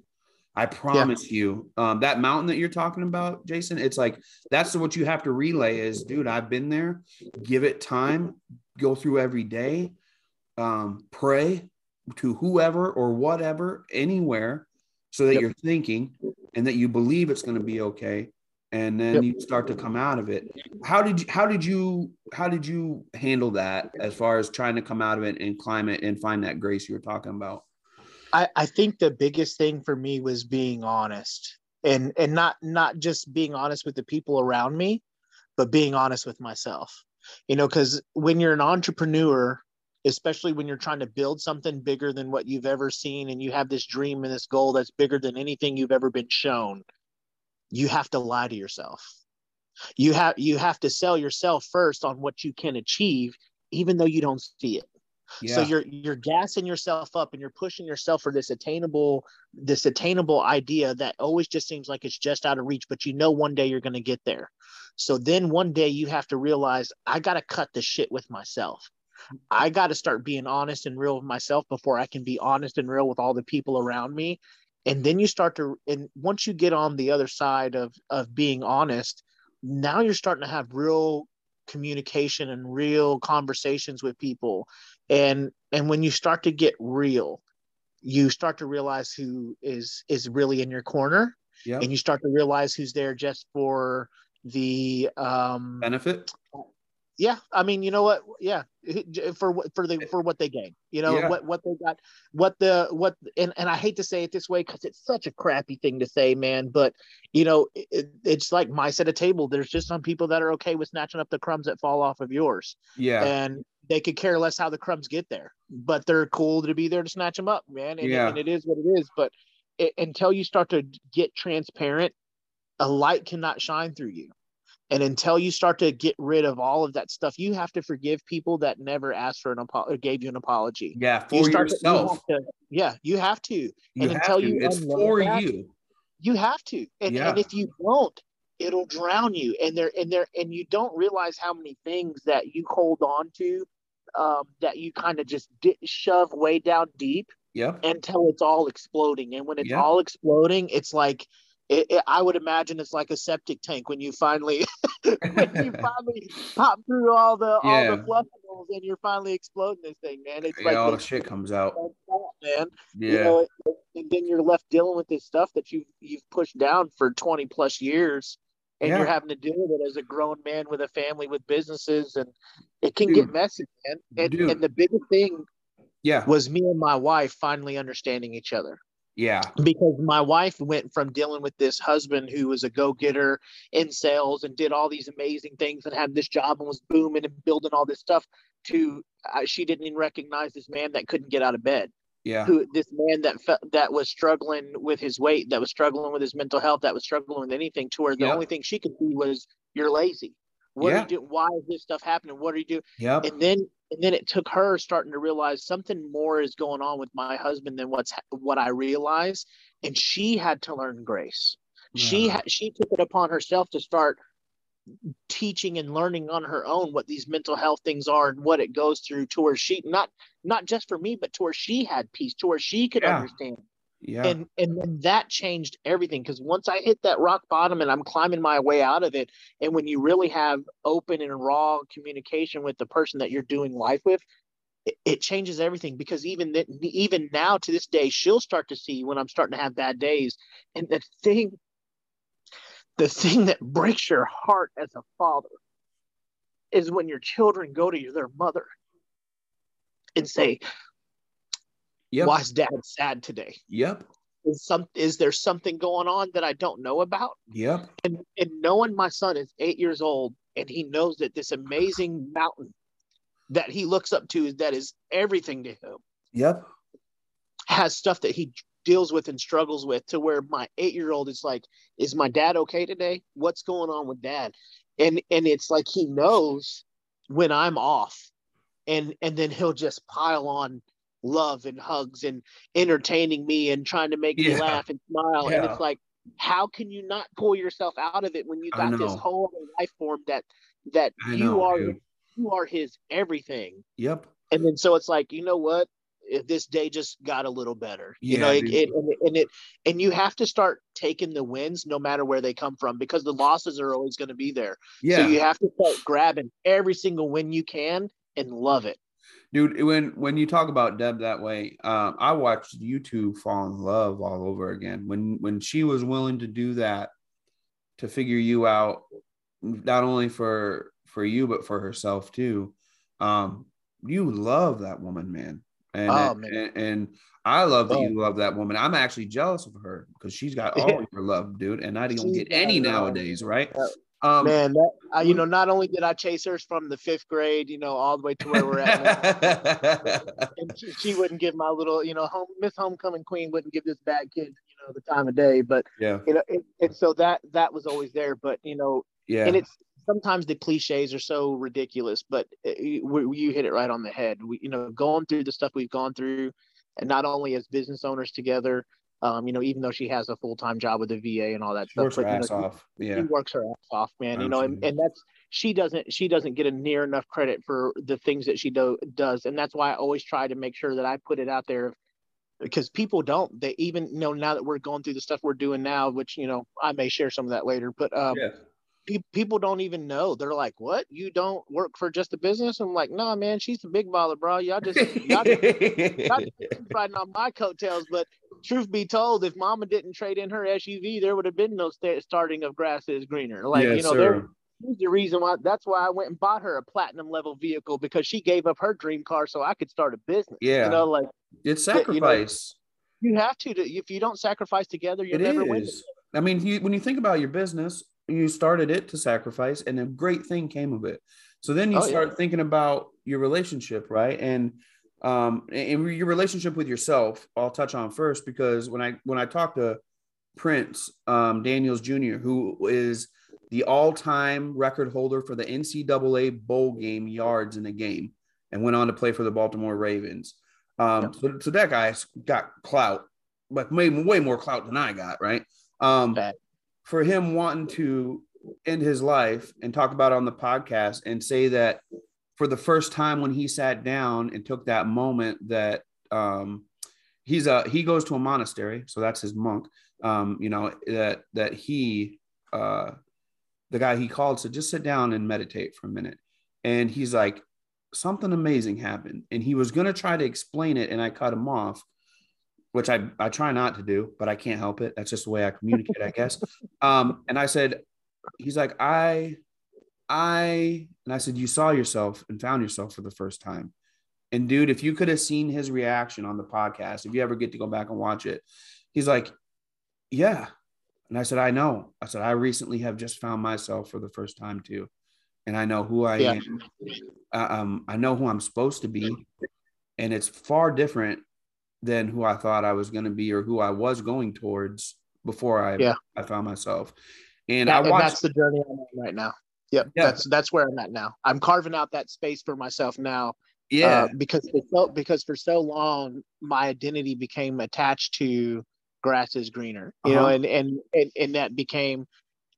I promise you, um, that mountain that you're talking about, Jason, it's like that's what you have to relay is, dude, I've been there. Give it time, go through every day, um, pray to whoever or whatever, anywhere, so that Yep. you're thinking and that you believe it's going to be okay, and then Yep. you start to come out of it. How did you? How did you? How did you handle that as far as trying to come out of it and climb it and find that grace you were talking about? I, I think the biggest thing for me was being honest and and not not just being honest with the people around me but being honest with myself. You know because when you're an entrepreneur especially when you're trying to build something bigger than what you've ever seen and you have this dream and this goal that's bigger than anything you've ever been shown you have to lie to yourself. You have you have to sell yourself first on what you can achieve even though you don't see it so you're you're gassing yourself up and you're pushing yourself for this attainable this attainable idea that always just seems like it's just out of reach, but you know one day you're going to get there. So then one day you have to realize I got to cut the shit with myself. I got to start being honest and real with myself before I can be honest and real with all the people around me. And then you start to and once you get on the other side of of being honest, now you're starting to have real communication and real conversations with people and and when you start to get real you start to realize who is is really in your corner yeah. and you start to realize who's there just for the um benefit. Yeah, I mean, you know what? Yeah, *laughs* for what for the for what they gain, you know Yeah. what what they got, what the what and and I hate to say it this way because it's such a crappy thing to say, man. But you know, it, it's like mice at a table. There's just some people that are okay with snatching up the crumbs that fall off of yours, Yeah. and they could care less how the crumbs get there, but they're cool to be there to snatch them up, man. And, Yeah. and it is what it is. But it, until you start to get transparent, a light cannot shine through you. And until you start to get rid of all of that stuff, you have to forgive people that never asked for an apology or gave you an apology. yeah. You For to- you yourself. have to- yeah, you have to. You and have until to. you it's for that- you. You have to. And, Yeah. and if you don't, it'll drown you. And there and there and you don't realize how many things that you hold on to um, that you kind of just di- shove way down deep Yeah. until it's all exploding. And when it's Yeah. all exploding, it's like it, it- I would imagine it's like a septic tank when you finally *laughs* when you *laughs* finally pop through all the all the flushables and you're finally exploding this thing, man. It's Yeah, like all the- shit comes out. man. Yeah. You know, and then you're left dealing with this stuff that you you've pushed down for 20 plus years. And Yeah. you're having to deal with it as a grown man with a family with businesses, and it can Dude. get messy, man. And, Dude. and the biggest thing yeah. was me and my wife finally understanding each other Yeah. because my wife went from dealing with this husband who was a go-getter in sales and did all these amazing things and had this job and was booming and building all this stuff to uh, she didn't even recognize this man that couldn't get out of bed Yeah. who this man that felt that was struggling with his weight that was struggling with his mental health that was struggling with anything to where the Yep. only thing she could see was you're lazy what are you doing why is this stuff happening what are you doing Yep. and then and then it took her starting to realize something more is going on with my husband than what's what I realize, and she had to learn grace. She Yeah. had she took it upon herself to start teaching and learning on her own what these mental health things are and what it goes through to where she not not just for me but to where she had peace to where she could Yeah. understand Yeah. and and then that changed everything because once i hit that rock bottom and i'm climbing my way out of it and when you really have open and raw communication with the person that you're doing life with it, it changes everything because even that even now to this day she'll start to see when i'm starting to have bad days and the *laughs* thing the thing that breaks your heart as a father is when your children go to their mother and say yep. why is dad sad today Yep. is some is there something going on that I don't know about? Yep. And and knowing my son is eight years old and he knows that this amazing mountain that he looks up to that is everything to him Yep. has stuff that he deals with and struggles with to where my eight year old is like, is my dad okay today? What's going on with dad? And and it's like he knows when I'm off and and then he'll just pile on love and hugs and entertaining me and trying to make me laugh and smile. And it's like, how can you not pull yourself out of it when you got this whole life form that that I you know, are dude. you are his everything Yep. and then so it's like you know what if this day just got a little better you know it, it, and, it, and it and you have to start taking the wins no matter where they come from because the losses are always going to be there Yeah. so you have to start grabbing every single win you can and love it dude when when you talk about deb that way um i watched you two fall in love all over again when when she was willing to do that to figure you out not only for for you but for herself too um you love that woman man and Oh, man. and, and i love that Oh. you love that woman i'm actually jealous of her because she's got *laughs* all your love dude and i don't get any nowadays right. Um man that I, you know not only did i chase her from the fifth grade you know all the way to where we're at *laughs* and she, she wouldn't give my little you know home miss homecoming queen wouldn't give this bad kid you know the time of day but yeah. you know it, and so that that was always there but you know yeah. and it's sometimes the cliches are so ridiculous but uh, you, we- you hit it right on the head. We you know going through the stuff we've gone through and not only as business owners together um you know even though she has a full-time job with the va and all that she works stuff her but, you ass know, she- off she yeah works her ass off man you know and, and that's she doesn't she doesn't get a near enough credit for the things that she do, does and that's why i always try to make sure that i put it out there because people don't they even you know now that we're going through the stuff we're doing now which you know i may share some of that later but um yeah pe- people don't even know. They're like, "What? You don't work for just a business?" I'm like, "No, man, she's a big baller, bro. Y'all just y'all just, y'all just *laughs* riding on my coattails." But truth be told, if Mama didn't trade in her SUV, there would have been no sta- starting of grass is greener. Like yes, you know, there sir. She's the reason why. That's why I went and bought her a platinum level vehicle because she gave up her dream car so I could start a business. Yeah. You know, like It's you know, sacrifice. you have to. to if you don't sacrifice together, It never win. is. I mean, you, when you think about your business, you started it to sacrifice, and a great thing came of it. So then you Oh, yeah. start thinking about your relationship, right? And um, and your relationship with yourself. I'll touch on first because when I when I talked to Prince um, Daniels Jr., who is the all-time record holder for the NCAA bowl game yards in a game, and went on to play for the Baltimore Ravens. Um, so, so that guy's got clout, like way, way more clout than I got, right? Um, for him wanting to end his life and talk about it on the podcast and say that for the first time when he sat down and took that moment that um, he's a he goes to a monastery, so that's his monk. Um, you know that that he uh, the guy he called said just sit down and meditate for a minute, and he's like something amazing happened, and he was gonna try to explain it, and I cut him off which I, I try not to do, but I can't help it. That's just the way I communicate, I guess. *laughs* Um, and I said, he's like, I, I, and I said, you saw yourself and found yourself for the first time. And dude, if you could have seen his reaction on the podcast, if you ever get to go back and watch it, he's like, yeah. And I said, I know. I said, I recently have just found myself for the first time too. And I know who I Yeah. am. Um, I know who I'm supposed to be. And it's far different than who I thought I was going to be or who I was going towards before I Yeah. I found myself. And That- I and watched that's the journey I'm on right now. Yep, Yeah. that's that's where I'm at now. I'm carving out that space for myself now. yeah, uh, because for so, because for so long my identity became attached to grass is greener, you know, Uh-huh. and, and and and that became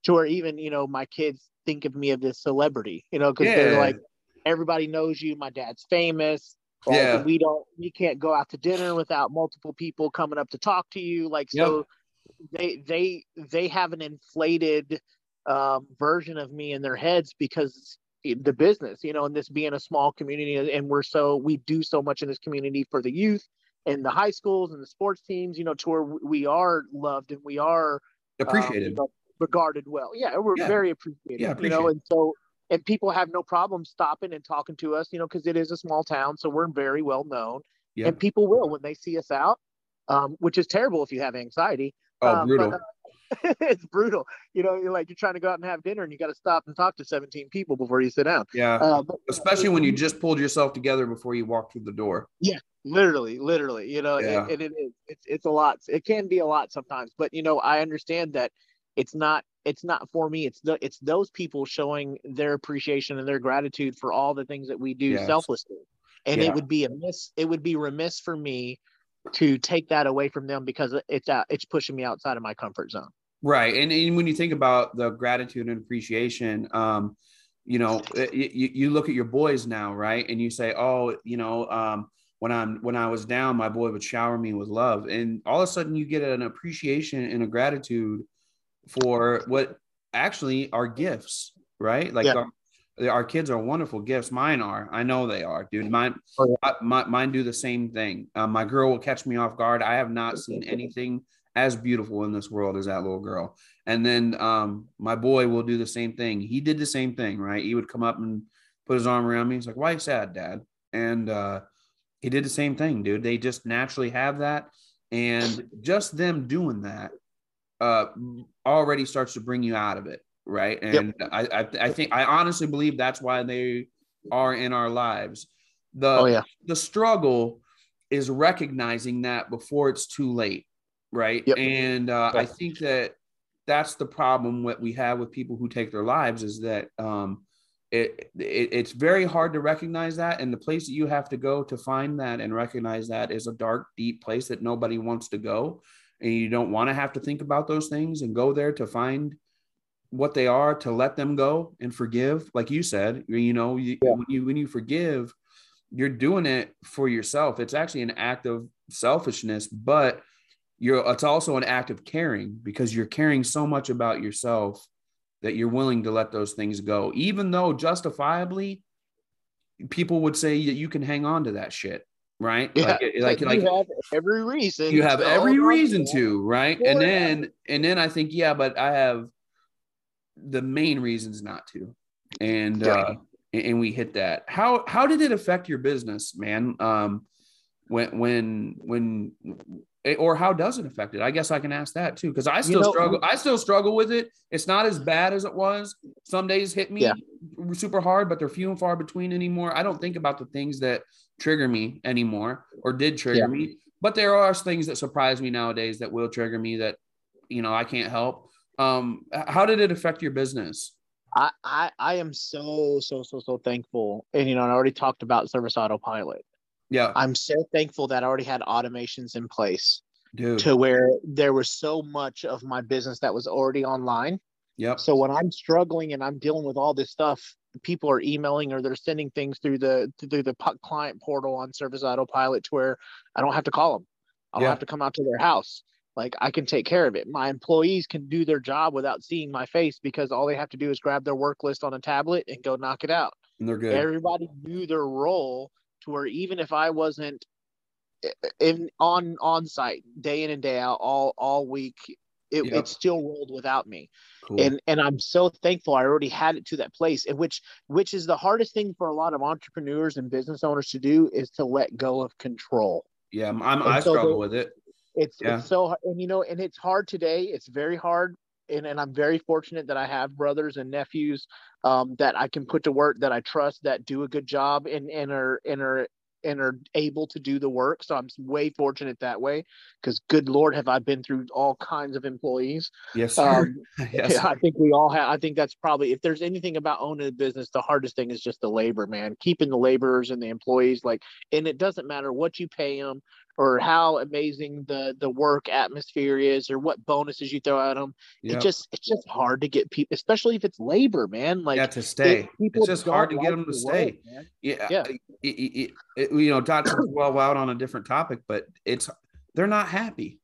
to where even you know my kids think of me as this celebrity, you know, because Yeah. they're like everybody knows you. My dad's famous. Like, Yeah. we don't we can't go out to dinner without multiple people coming up to talk to you. Like so they they they have an inflated um, version of me in their heads because the business, you know, and this being a small community, and we're so we do so much in this community for the youth and the high schools and the sports teams, you know, to where we are loved and we are um, appreciated. know, regarded well. Yeah, we're Yeah. very appreciated. Yeah, you know, and so and people have no problem stopping and talking to us, you know, because it is a small town, so we're very well known, Yeah. and people will when they see us out, um, which is terrible if you have anxiety. oh, um, but, brutal. uh, *laughs* it's brutal. You know, you're like you're trying to go out and have dinner, and you got to stop and talk to 17 people before you sit down. yeah. Uh, but Especially when you just pulled yourself together before you walked through the door. Yeah, literally literally you know and- Yeah. and, it is it's it's a lot it can be a lot sometimes but you know i understand that it's not it's not for me it's the it's those people showing their appreciation and their gratitude for all the things that we do Yes. selflessly and Yeah. it would be a miss it would be remiss for me to take that away from them because it's out it's pushing me outside of my comfort zone Right. And, and when you think about the gratitude and appreciation, um, you know, you, you look at your boys now, right? And you say, oh, you know, um, when I'm when I was down, my boy would shower me with love, and all of a sudden you get an appreciation and a gratitude for what actually are gifts, right? Like Yeah. our, our kids are wonderful gifts. Mine are. I know they are, dude. Mine, Oh, yeah. I- my, mine do the same thing. Uh, my girl will catch me off guard. I have not seen anything as beautiful in this world as that little girl. And then um, my boy will do the same thing. He did the same thing, right? He would come up and put his arm around me. He's like, "Why you sad, Dad?" And uh, he did the same thing, dude. They just naturally have that, and just them doing that uh, already starts to bring you out of it, right? And I, I, I think I honestly believe that's why they are in our lives. The oh yeah the struggle is recognizing that before it's too late right? Yep. and uh, i think that that's the problem what we have with people who take their lives is that um, it, it it's very hard to recognize that. And the place that you have to go to find that and recognize that is a dark deep place that nobody wants to go. And you don't want to have to think about those things and go there to find what they are to let them go and forgive. Like you said you know you, Yeah. when you when you forgive you're doing it for yourself. It's actually an act of selfishness but you're it's also an act of caring because you're caring so much about yourself that you're willing to let those things go even though justifiably people would say that you can hang on to that shit right yeah like like, you like have every reason you have every reason to right and then and then i think yeah but i have the main reasons not to, and Yeah. uh, and and we hit that. How how did it affect your business, man? Um, when when when eh, or how does it affect it? I guess I can ask that too because I still know- struggle. I still struggle with it. It's not as bad as it was. Some days hit me Yeah. super hard, but they're few and far between anymore. I don't think about the things that trigger me anymore or did trigger Yeah. me. But there are things that surprise me nowadays that will trigger me that you know I can't help. Um, how did it affect your business? I, I I am so so so so thankful, and you know, I already talked about Service Autopilot. Yeah, I'm so thankful that I already had automations in place dude. to where there was so much of my business that was already online. Yep. So when I'm struggling and I'm dealing with all this stuff, people are emailing or they're sending things through the through the client portal on Service Autopilot to where I don't have to call them. I don't Yeah. have to come out to their house. Like I can take care of it. My employees can do their job without seeing my face because all they have to do is grab their work list on a tablet and go knock it out. And they're good. Everybody knew their role to where even if I wasn't in on on site day in and day out all all week, it, Yep. it still rolled without me Cool. and and i'm so thankful i already had it to that place and which which is the hardest thing for a lot of entrepreneurs and business owners to do is to let go of control yeah, I'm, I'm I so struggle the- with it. it's Yeah. it's so and you know and it's hard today it's very hard and, and i'm very fortunate that i have brothers and nephews um, that i can put to work that i trust that do a good job and and are and are and are able to do the work so i'm way fortunate that way because good lord have i been through all kinds of employees Yes, sir. *laughs* um, yes. I think we all have. I think that's probably if there's anything about owning a business, the hardest thing is just the labor, man. Keeping the laborers and the employees like, and it doesn't matter what you pay them or how amazing the the work atmosphere is or what bonuses you throw at them. Yep. It just it's just hard to get people, especially if it's labor, man. Like yeah, to stay. It's just hard to get them to stay. work. Yeah, Yeah. it- it- it- you know, talks well out on a different topic, but it's they're not happy,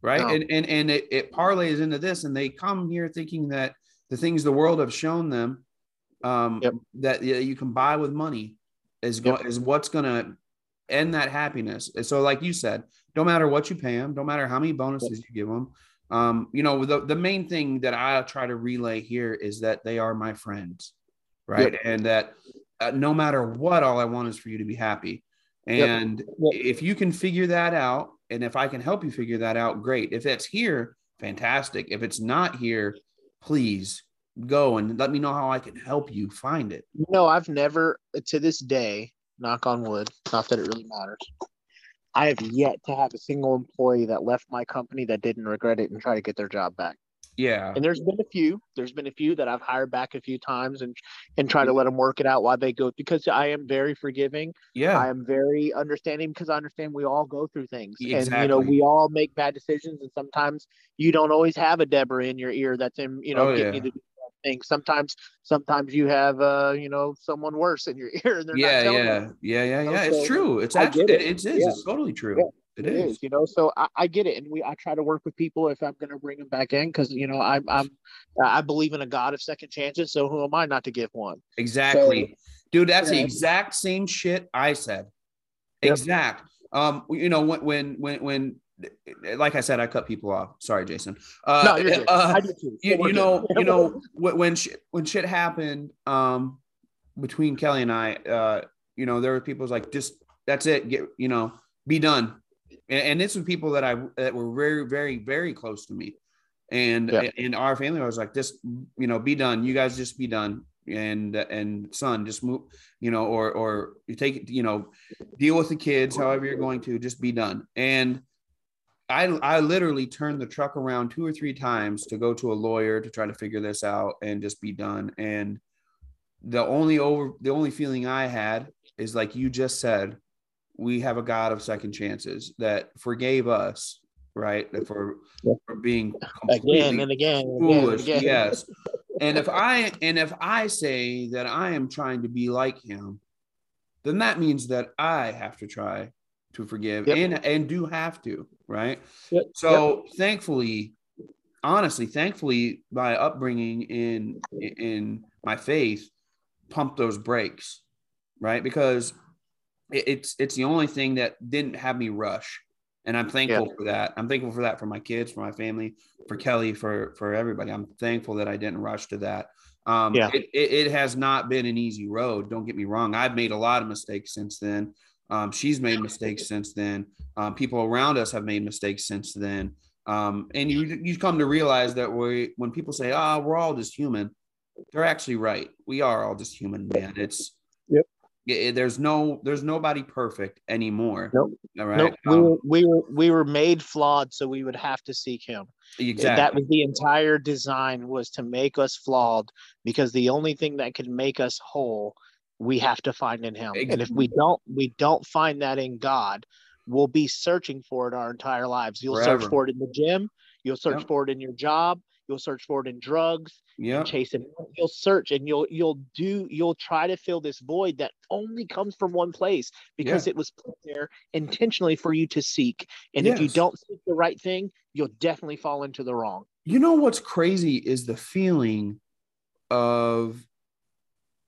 right? No. And and and it, it parlays into this, and they come here thinking that the things the world have shown them, um, Yep. that yeah, you can buy with money, is go, Yep. is what's gonna end that happiness. And so, like you said, no matter what you pay them, no matter how many bonuses you give them, um, you know, the the main thing that I try to relay here is that they are my friends, right? And that uh, no matter what, all I want is for you to be happy. Yep. And Yep. if you can figure that out, and if I can help you figure that out, great. If it's here, fantastic. If it's not here, please go and let me know how I can help you find it. No, I've never to this day, knock on wood, not that it really matters. I have yet to have a single employee that left my company that didn't regret it and try to get their job back. Yeah. And there's been a few. There's been a few that I've hired back a few times and and try to let them work it out while they go because I am very forgiving. Yeah. I am very understanding because I understand we all go through things. And you know, we all make bad decisions and sometimes you don't always have a Deborah in your ear that's in, you know, Oh, getting yeah. you to do things. Sometimes sometimes you have uh, you know, someone worse in your *laughs* ear and they're not Yeah, telling yeah, you. yeah, yeah, yeah. It's so true. It's actually it. it. Is. Yeah. It's totally true. Yeah. It It is. is, you know. So I, I get it, and we I try to work with people if I'm going to bring them back in because you know I'm I'm I believe in a God of second chances. So who am I not to give one? Exactly. Dude, that's the exact same shit I said. Yep. Exact. Um, you know, when when when when like I said, I cut people off. Sorry, Jason. Uh, no, you're good. uh, I do too. you, *laughs* you know, you know, when when shit, when shit happened, um, between Kelly and I, uh, you know, there were people like, just that's it, get, you know, be done. And, and this was people that I that were very, very, very close to me, and Yeah. in our family, I was like, just you know, be done. You guys just be done, and and son, just move, you know, or or you take it, you know, deal with the kids, however you're going to, just be done. And I I literally turned the truck around two or three times to go to a lawyer to try to figure this out and just be done. And the only over the only feeling I had is like you just said, we have a God of second chances that forgave us, right? For, for being again and again and again, and foolish. again. Yes. And if I and if I say that I am trying to be like him, then that means that I have to try to forgive Yep. and and do have to, right? Yep. So thankfully, honestly, thankfully, my upbringing in in my faith pumped those brakes, right? Because it- it's it's the only thing that didn't have me rush. and I'm thankful yeah. for that. I'm thankful for that for my kids, for my family, for Kelly, for for everybody. I'm thankful that I didn't rush to that. Um, yeah. It, it, it, has not been an easy road. Don't get me wrong. I've made a lot of mistakes since then. Um, she's made mistakes since then. Um, people around us have made mistakes since then. Um, and you you come to realize that we when people say, "Ah, oh, we're all just human," they're actually right. We are all just human, man. It's yep. It, there's no there's nobody perfect anymore. Nope. All right. Nope. we, um, were, we were we were made flawed, so we would have to seek Him. Exactly. That was the entire design was to make us flawed because the only thing that could make us whole we have to find in him exactly. and if we don't we don't find that in god we'll be searching for it our entire lives you'll Forever. search for it in the gym you'll search yep. for it in your job you'll search for it in drugs yeah chasing you'll search and you'll you'll do you'll try to fill this void that only comes from one place because yeah. it was put there intentionally for you to seek and yes. if you don't seek the right thing you'll definitely fall into the wrong you know what's crazy is the feeling of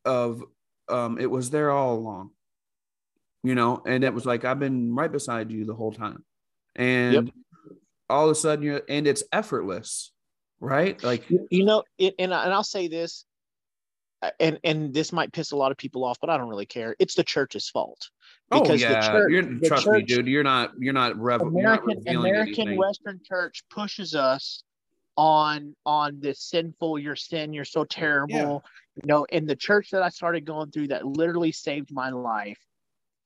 of um, it was there all along, you know, and it was like I've been right beside you the whole time, and yep. all of a sudden you're and it's effortless, right? Like you know, it, and and I'll say this, and and this might piss a lot of people off, but I don't really care. It's the church's fault. Oh, because oh yeah, church, you're, trust church, me, dude. You're not you're not rev- American you're not American Western Church pushes us on on this sinful your sin you're so terrible. You know in the church that i started going through that literally saved my life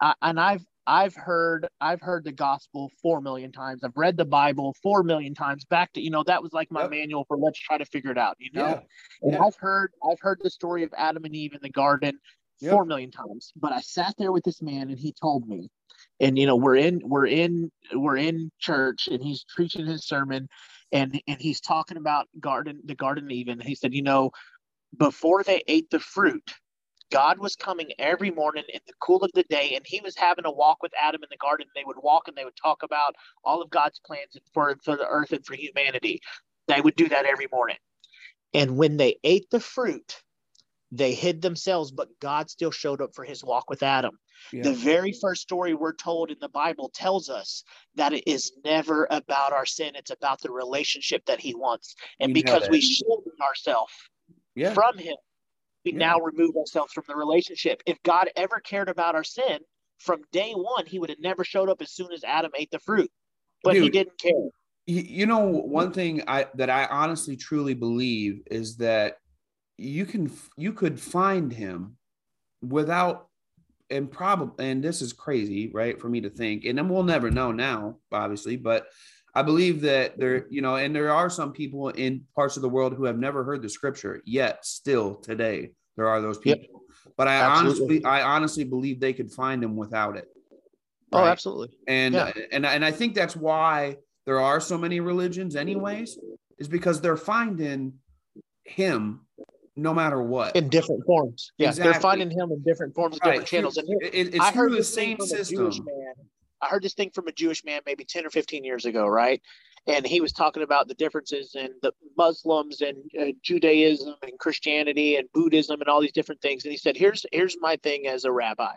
I, and i've i've heard i've heard the gospel four million times i've read the bible four million times back to you know that was like my yep. manual for let's try to figure it out you know yeah. and yeah. i've heard i've heard the story of adam and eve in the garden yep. four million times but i sat there with this man and he told me and you know we're in we're in we're in church and he's preaching his sermon and and he's talking about garden the garden Eden he said you know before they ate the fruit god was coming every morning in the cool of the day and he was having a walk with adam in the garden they would walk and they would talk about all of god's plans for for the earth and for humanity they would do that every morning and when they ate the fruit they hid themselves but god still showed up for his walk with adam yeah. The very first story we're told in the Bible tells us that it is never about our sin. It's about the relationship that he wants. And because we shielded ourselves yeah. from him, we yeah. now remove ourselves from the relationship. If God ever cared about our sin, from day one, he would have never showed up as soon as Adam ate the fruit. But Dude, he didn't care. You know, one thing I that I honestly truly believe is that you can you could find him without and probably and this is crazy right for me to think and then we'll never know now obviously but i believe that there you know and there are some people in parts of the world who have never heard the scripture yet still today there are those people yep. but i absolutely. honestly i honestly believe they could find him without it oh, right? oh absolutely and yeah. and and i think that's why there are so many religions anyways is because they're finding him no matter what in different forms. Yeah, exactly. they're finding him in different forms, right. different channels. And it, it's I heard the same system. I heard this thing from a Jewish man maybe ten or fifteen years ago, right? And he was talking about the differences in the Muslims and uh, Judaism and Christianity and Buddhism and all these different things. And he said, "Here's here's my thing as a rabbi."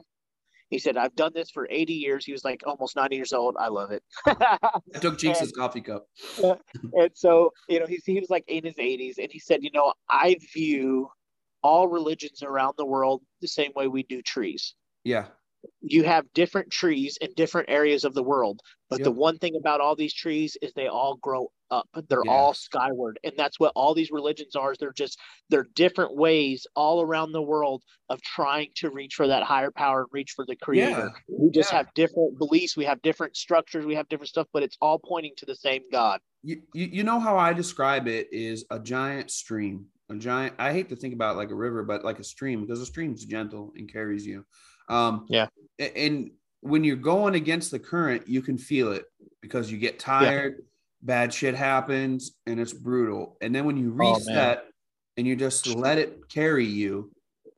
He said, I've done this for 80 years. He was like almost 90 years old. I love it. I took *laughs* Jinx's coffee cup. *laughs* and so, you know, he, he was like in his 80s and he said, you know, I view all religions around the world the same way we do trees. Yeah you have different trees in different areas of the world but yep. the one thing about all these trees is they all grow up they're yeah. all skyward and that's what all these religions are is they're just they're different ways all around the world of trying to reach for that higher power and reach for the creator yeah. we just yeah. have different beliefs we have different structures we have different stuff but it's all pointing to the same god you, you, you know how i describe it is a giant stream a giant i hate to think about like a river but like a stream because a stream's gentle and carries you um, yeah. And when you're going against the current, you can feel it because you get tired, yeah. bad shit happens, and it's brutal. And then when you oh, reset oh, and you just let it carry you,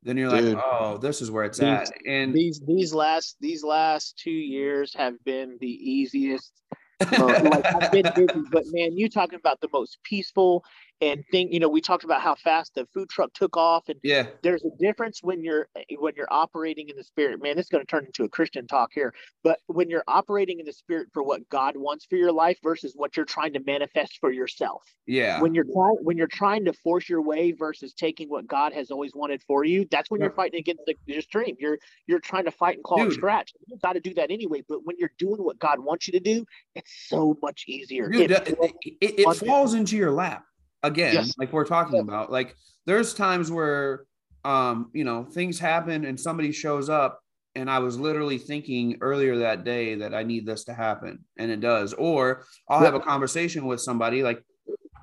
then you're Dude. like, oh, this is where it's these, at. And these these last these last two years have been the easiest. *laughs* like I've been busy, but man, you talking about the most peaceful and think you know we talked about how fast the food truck took off and yeah. there's a difference when you're when you're operating in the spirit. Man this is going to turn into a christian talk here but when you're operating in the spirit for what god wants for your life versus what you're trying to manifest for yourself. Yeah. When you're trying when you're trying to force your way versus taking what god has always wanted for you that's when you're fighting against the, your stream you're you're trying to fight and claw Dude. and scratch. You got to do that anyway but when you're doing what god wants you to do it's so much easier. Dude, it, it, it, it falls into your lap again yes. like we're talking yes. about like there's times where um you know things happen and somebody shows up and i was literally thinking earlier that day that i need this to happen and it does or i'll yep. have a conversation with somebody like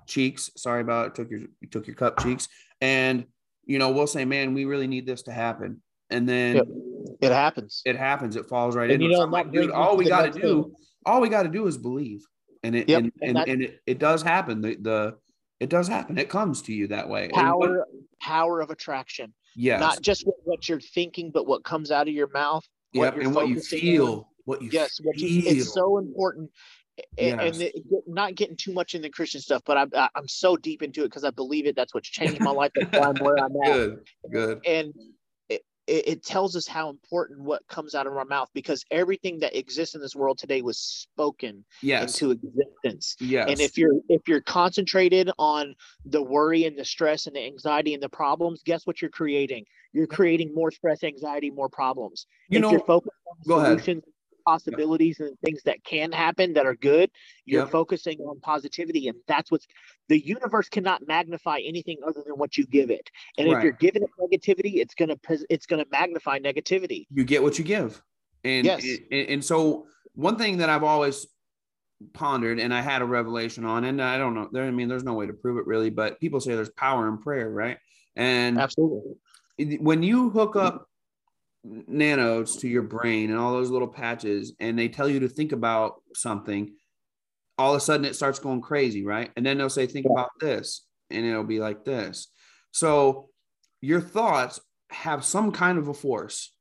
cheeks sorry about it took your took your cup cheeks and you know we'll say man we really need this to happen and then yep. it happens it happens it falls right and in you know, like, dude, all we got to do all we got to do is believe and it yep. and, and, and, and, it, it does happen the the it does happen. It comes to you that way. Power, power of attraction. Yeah. Not just what you're thinking, but what comes out of your mouth. Yep. and what you feel. On. What you yes, what you, it's so important. Yes. And, and not getting too much in the Christian stuff, but I'm I'm so deep into it because I believe it. That's what's changed my life. That's why I'm where I'm at. *laughs* Good, good. And it, it, tells us how important what comes out of our mouth because everything that exists in this world today was spoken yes. into existence. Yes. And if you're if you're concentrated on the worry and the stress and the anxiety and the problems, guess what you're creating? You're creating more stress, anxiety, more problems. You if know, you're focused on solutions, ahead possibilities and things that can happen that are good you're yep. focusing on positivity and that's what's the universe cannot magnify anything other than what you give it and right. if you're giving it negativity it's going to it's to magnify negativity you get what you give and, yes. and and so one thing that i've always pondered and i had a revelation on and i don't know there i mean there's no way to prove it really but people say there's power in prayer right and absolutely when you hook up nanos to your brain and all those little patches and they tell you to think about something all of a sudden it starts going crazy right and then they'll say think yeah. about this and it'll be like this so your thoughts have some kind of a force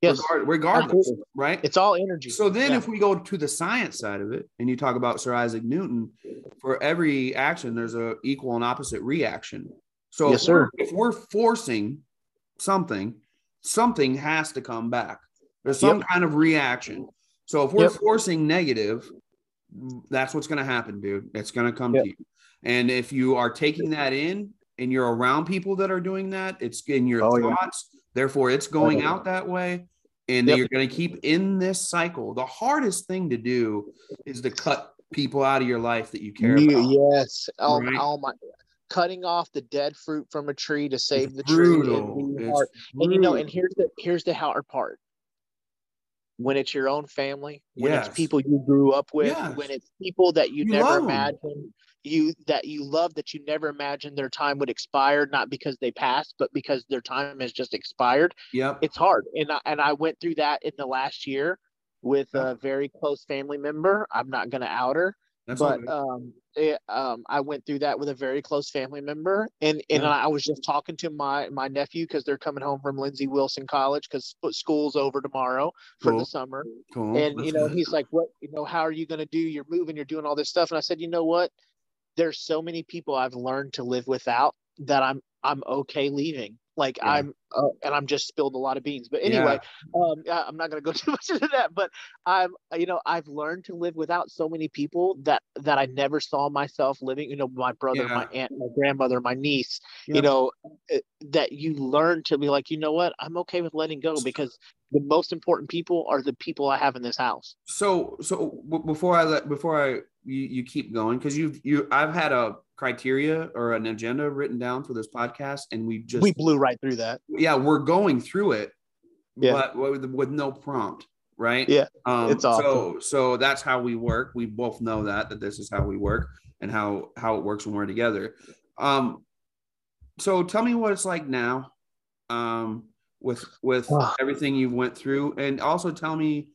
yes regard, regardless Absolutely. right it's all energy so then yeah. if we go to the science side of it and you talk about sir isaac newton for every action there's a equal and opposite reaction so yes, if, sir. We're, if we're forcing something something has to come back. There's some yep. kind of reaction. So if we're yep. forcing negative, that's what's going to happen, dude. It's going to come yep. to you. And if you are taking that in and you're around people that are doing that, it's in your oh, thoughts. Yeah. Therefore, it's oh, going oh, out that way. And you're going to keep in this cycle. The hardest thing to do is to cut people out of your life that you care about. Yes. Oh, right? oh my cutting off the dead fruit from a tree to save it's the brutal. tree. And, and you know, and here's the here's the hard part. When it's your own family, when yes. it's people you grew up with, yes. when it's people that you, you never imagined you that you love that you never imagined their time would expire, not because they passed, but because their time has just expired. Yep. It's hard. And I, and I went through that in the last year with a very close family member. I'm not going to out her, That's but um, it, um, I went through that with a very close family member, and and yeah. I was just talking to my my nephew because they're coming home from Lindsey Wilson College because school's over tomorrow for the summer, cool. and That's you know he's like, what you know, how are you going to do? You're moving, you're doing all this stuff, and I said, you know what? There's so many people I've learned to live without that I'm I'm okay leaving. Like yeah. I'm, uh, and I'm just spilled a lot of beans. But anyway, yeah. um, I'm not going to go *laughs* too much into that. But I'm, you know, I've learned to live without so many people that that I never saw myself living. You know, my brother, yeah. my aunt, my grandmother, my niece. You know, eh, that you learn to be like, you know what, I'm okay with letting go because the most important people are the people I have in this house. So, so before I let before I you, you keep going because you you I've had a criteria or an agenda written down for this podcast, and we just we blew right through that. Yeah, we're going through it, yeah. but with, with no prompt, right? Yeah, um, it's awesome. So so that's how we work. We both know that that this is how we work and how how it works when we're together. Um, so tell me what it's like now. Um, with with everything you went through and also tell me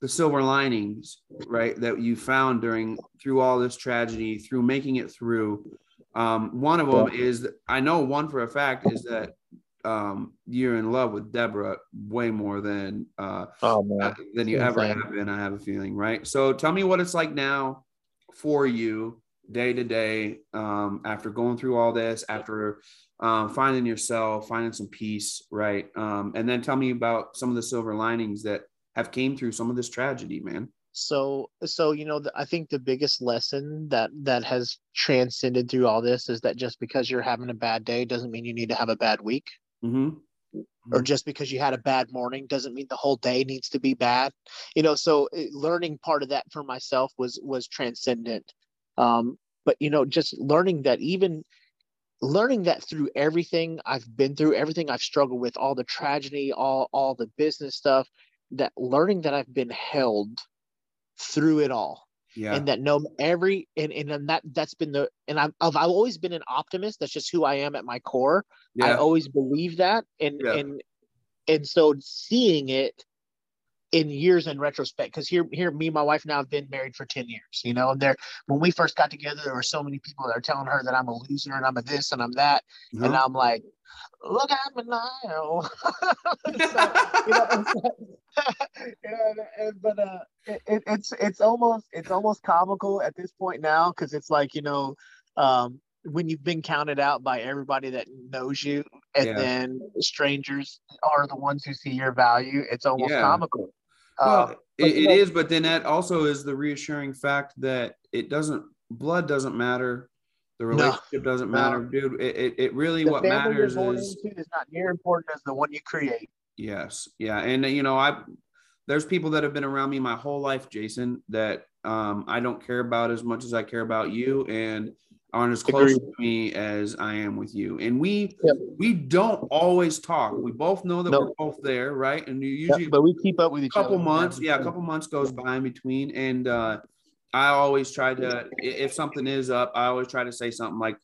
the silver linings right that you found during through all this tragedy through making it through um, one of them is i know one for a fact is that um, you're in love with deborah way more than uh, oh, than you ever have been i have a feeling right? So tell me what it's like now for you day to day um, after going through all this, after um, finding yourself, finding some peace, right? Um, and then tell me about some of the silver linings that have came through some of this tragedy, man. So, so you know, the, I think the biggest lesson that that has transcended through all this is that just because you're having a bad day doesn't mean you need to have a bad week. Mm-hmm. Or just because you had a bad morning doesn't mean the whole day needs to be bad. You know, so eh, learning part of that for myself was was transcendent. Um, but you know, just learning that even learning that through everything I've been through, everything I've struggled with, all the tragedy, all all the business stuff, that learning that I've been held through it all. Yeah. And that no every and, and that that's been the and I've, I've I've always been an optimist. That's just who I am at my core. Yeah. I always believe that. And Yeah. and and so seeing it in years in retrospect, because here here me and my wife now have been married for 10 years, you know, and there when we first got together, there were so many people that are telling her that I'm a loser and I'm a this and I'm that. And. I'm like, look at me now. so, you know, and so- you *laughs* know, and- and- but uh, it, it, it's it's almost it's almost comical at this point now because it's like you know, um, when you've been counted out by everybody that knows you, and Yeah. then strangers are the ones who see your value. It's almost Yeah. comical. Well, Um, it, it is, but then that also is the reassuring fact that it doesn't, blood doesn't matter. The relationship doesn't No. matter, dude. It, it, it really, the what matters is, is not near important as the one you create. yes. Yeah. And, you know, I, there's people that have been around me my whole life, Jason, that um, I don't care about as much as I care about you and aren't as close Agreed. to me as I am with you. And we, Yep. we don't always talk. We both know that No. we're both there, right? And usually, but we keep up with each couple other. months yeah a couple months goes by in between and uh i always try to if something is up i always try to say something like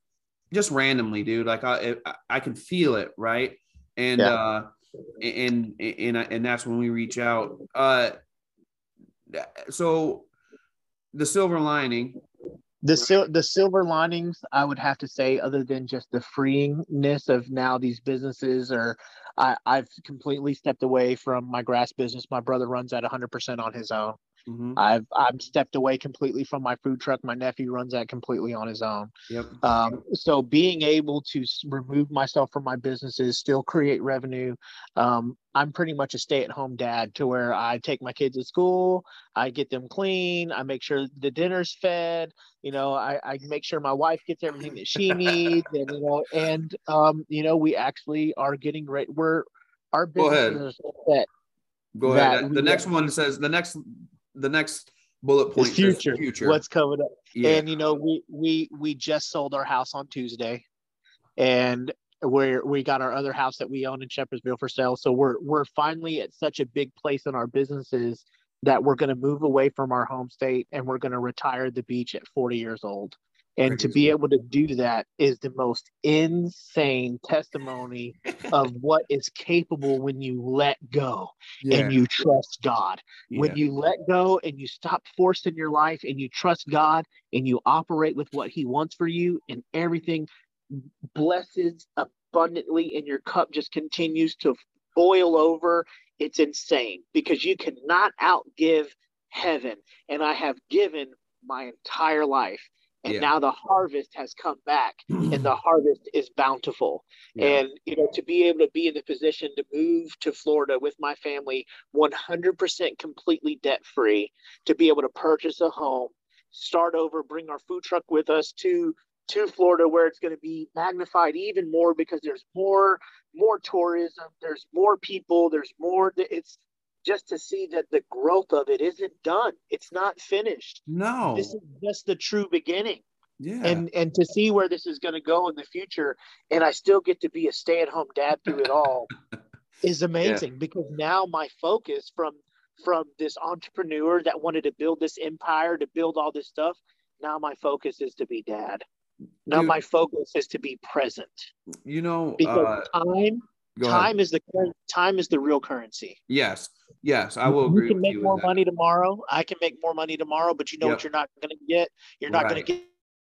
just randomly dude like i i, I can feel it right and Yeah. uh and and and that's when we reach out uh so the silver lining the sil- the silver linings i would have to say other than just the freeingness of now these businesses are I, i've completely stepped away from my grass business. My brother runs at 100% on his own Mhm. i've i've stepped away completely from my food truck my nephew runs that completely on his own yep um, so being able to remove myself from my businesses still create revenue um, i'm pretty much a stay-at-home dad to where i take my kids to school i get them clean i make sure the dinner's fed you know i, I make sure my wife gets everything that she needs and you know and um, you know we actually are getting right. we're our Go ahead. businesses so set go ahead the next one says the next the next bullet point future, future. what's coming up. Yeah. And you know we we we just sold our house on tuesday and we're we got our other house that we own in shepherdsville for sale. So we're we're finally at such a big place in our businesses that we're going to move away from our home state and we're going to retire the beach at 40 years old and to be able to do that is the most insane testimony *laughs* of what is capable when you let go yeah, and you trust god yeah. when you let go and you stop forcing your life and you trust God and you operate with what He wants for you, and everything blesses abundantly, and your cup just continues to boil over, it's insane because you cannot outgive heaven. And I have given my entire life. And Yeah. now the harvest has come back, *clears throat* and the harvest is bountiful Yeah. and you know to be able to be in the position to move to florida with my family 100% completely debt free to be able to purchase a home start over bring our food truck with us to to florida where it's going to be magnified even more because there's more more tourism there's more people there's more it's just to see that the growth of it isn't done. It's not finished. No. This is just the true beginning. Yeah. And and to see where this is going to go in the future and i still get to be a stay-at-home dad through it all *laughs* is amazing. Because now my focus from from this entrepreneur that wanted to build this empire to build all this stuff now my focus is to be dad. Now Dude. my focus is to be present. You know because uh, time go ahead. time is the time is the real currency. Yes yes i will agree you can make you more money tomorrow. I can make more money tomorrow but you know Yep. what you're not going to get? You're not going to get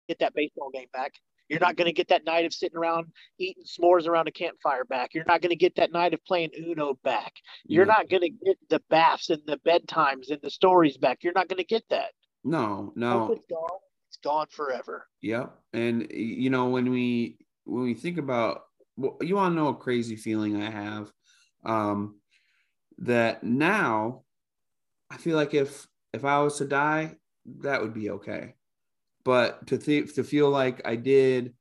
get that baseball game back. You're not going to get that night of sitting around eating s'mores around a campfire back. You're not going to get that night of playing uno back. You're Yeah. not going to get the baths and the bedtimes and the stories back. You're not going to get that. No no. It's gone. It's gone forever. Yep. And you know, when we when we think about you want to know a crazy feeling I have? Um that now I feel like if if I was to die, that would be okay. But to think to feel like I did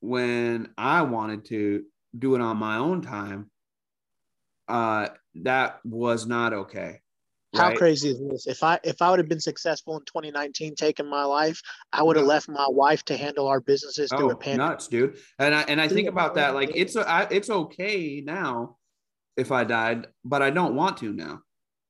when I wanted to do it on my own time, uh, that was not okay. How right? crazy is this? If I if I would have been successful in 2019 taking my life, I would have left my wife to handle our businesses through Oh, a pandemic. nuts, dude! And I and I think about that. Like it's a, I, it's okay now if I died, but I don't want to now.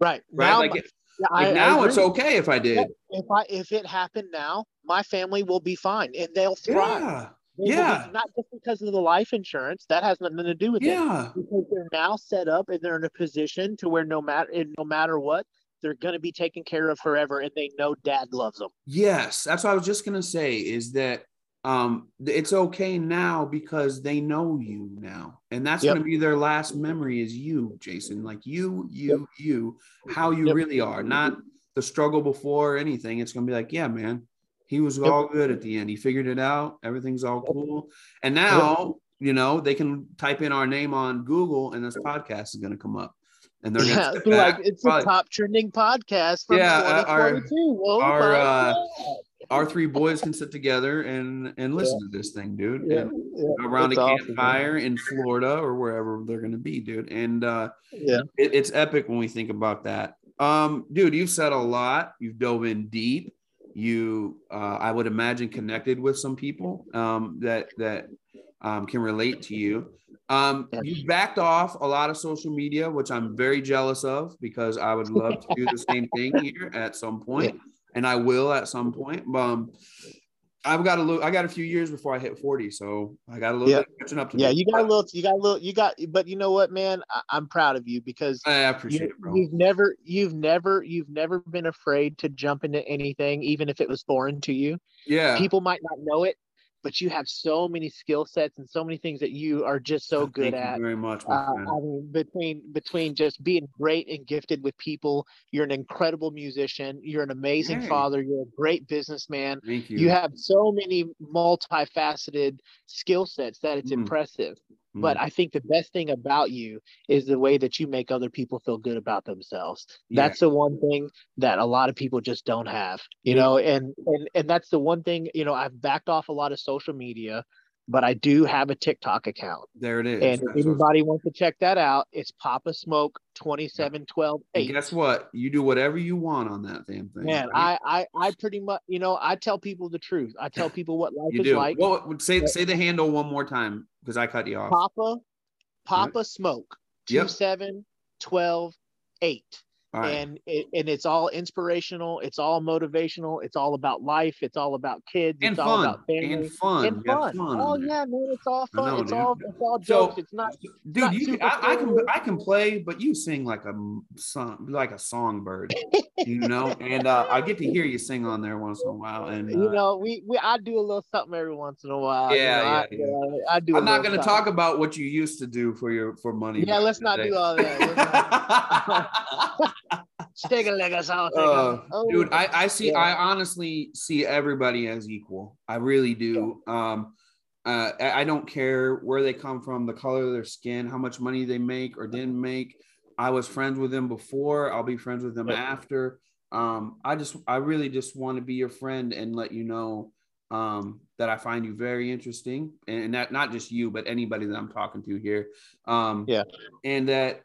Right. Right? Now, like, my- it- yeah, like I- now it's okay if I did. If I if it happened now, my family will be fine and they'll thrive. Yeah, They will be- yeah. not just because of the life insurance. That has nothing to do with it. yeah, Because they're now set up and they're in a position to where no matter no matter what, they're going to be taken care of forever, and they know Dad loves them. yes. That's what I was just gonna say. Is that um it's okay now because they know you now and that's Yep. going to be their last memory is you jason like you you you how you Yep. really are not the struggle before anything it's going to be like yeah man he was all good at the end. He figured it out. Everything's all cool. And now you know they can type in our name on google and this podcast is going to come up. And they're Yeah, gonna like it's probably- a top trending podcast from Yeah, uh, our- oh our, uh, our three boys can sit together and and listen to this thing dude. Yeah, and yeah, around it's a awesome, campfire in Florida or wherever they're going to be, dude. And uh, Yeah. it, it's epic when we think about that. Um, dude, you've said a lot. You've dove in deep. You, uh, I would imagine, connected with some people um, that that um, can relate to you. Um, you backed off a lot of social media, which I'm very jealous of because I would love to do the same thing *laughs* here at some point, and I will at some point. Um, I've got a little. I got a few years before I hit 40, so I got a little Yeah. bit of catching up to. Me. Yeah, do. you got a little, you got a little, you got, but you know what, man? I, I'm proud of you because I appreciate you, it, bro. you've never, you've never, you've never been afraid to jump into anything, even if it was foreign to you. Yeah, People might not know it, but you have so many skill sets and so many things that you are just so good Thank at. you very much, Uh. I mean, between between just being great and gifted with people, you're an incredible musician. You're an amazing Hey. father. You're a great businessman. Thank you. You have so many multifaceted skill sets that it's Mm. impressive. Mm. But I think the best thing about you is the way that you make other people feel good about themselves. Yeah. That's the one thing that a lot of people just don't have, you know, and, and and that's the one thing, you know, I've backed off a lot of social media, but I do have a TikTok account. there it is. And if That's anybody wants to check that out, it's Papa Smoke 2712 and guess what? You do whatever you want on that damn thing. Man, right? I, I I pretty much you know, I tell people the truth. I tell people what life you is do. like. Well, say say the handle one more time because I cut you off. Papa Papa Smoke Yep. 2712 8. All right. and it, and it's all inspirational it's all motivational it's all about life it's all about kids and it's all fun. about family And fun. and fun. fun oh yeah man it's all fun know, it's dude. all it's all So- jokes it's not Dude, not you, super I, I can. I can play, but you sing like a song, like a songbird, you know. And uh, I get to hear you sing on there once in a while. And you uh, know we, we i do a little something every once in a while you Yeah, I, yeah, yeah. I do I'm not going to talk about what you used to do for your for money. yeah let's not do all that Stick a leg us out Uh, oh, dude i i see Yeah. i honestly see everybody as equal. I really do. Um uh I, I don't care where they come from the color of their skin how much money they make or didn't make. I was friends with them before. I'll be friends with them after. Um i just i really just want to be your friend and let you know um that i find you very interesting. And that not just you but anybody that i'm talking to here. Um Yeah. and that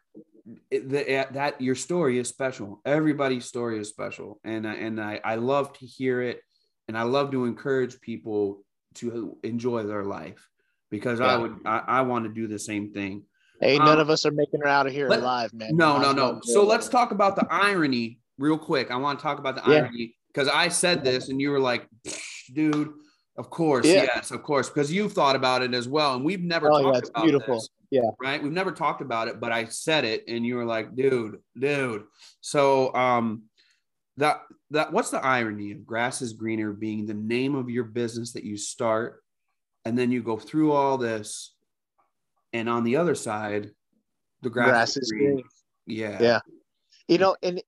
it- that, that your story is special. Everybody's story is special, and I, and I, I love to hear it, and I love to encourage people to enjoy their life because I would I, I want to do the same thing. hey none um, of us are making her out of here let- alive man No, no, no. So let's talk about the irony real quick. I want to talk about the Yeah. irony because I said this and you were like, dude, of course, Yeah. yes, of course, because you've thought about it as well, and we've never Oh, talked yeah, about beautiful. this. Yeah. right? We've never talked about it, but I said it, and you were like, dude, dude. So, um, that that what's the irony of grass is greener being the name of your business that you start, and then you go through all this, and on the other side, the grass, grass is green Yeah. Yeah. you know and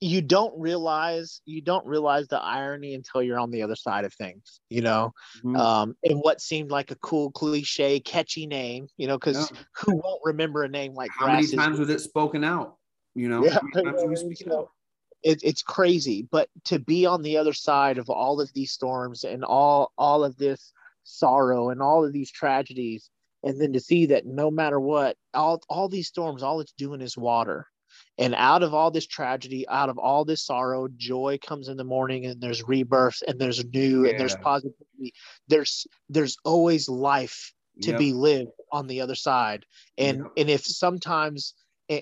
you don't realize you don't realize the irony until you're on the other side of things you know? Mm-hmm. um and what seemed like a cool cliche catchy name you know because yeah. who won't remember a name like how many times was it spoken out you know? Yeah, *laughs* it, it's crazy but to be on the other side of all of these storms and all all of this sorrow and all of these tragedies and then to see that no matter what all all these storms all it's doing is water and out of all this tragedy out of all this sorrow joy comes in the morning and there's rebirth and there's new yeah. and there's positivity there's there's always life to yep. be lived on the other side and yep. and if sometimes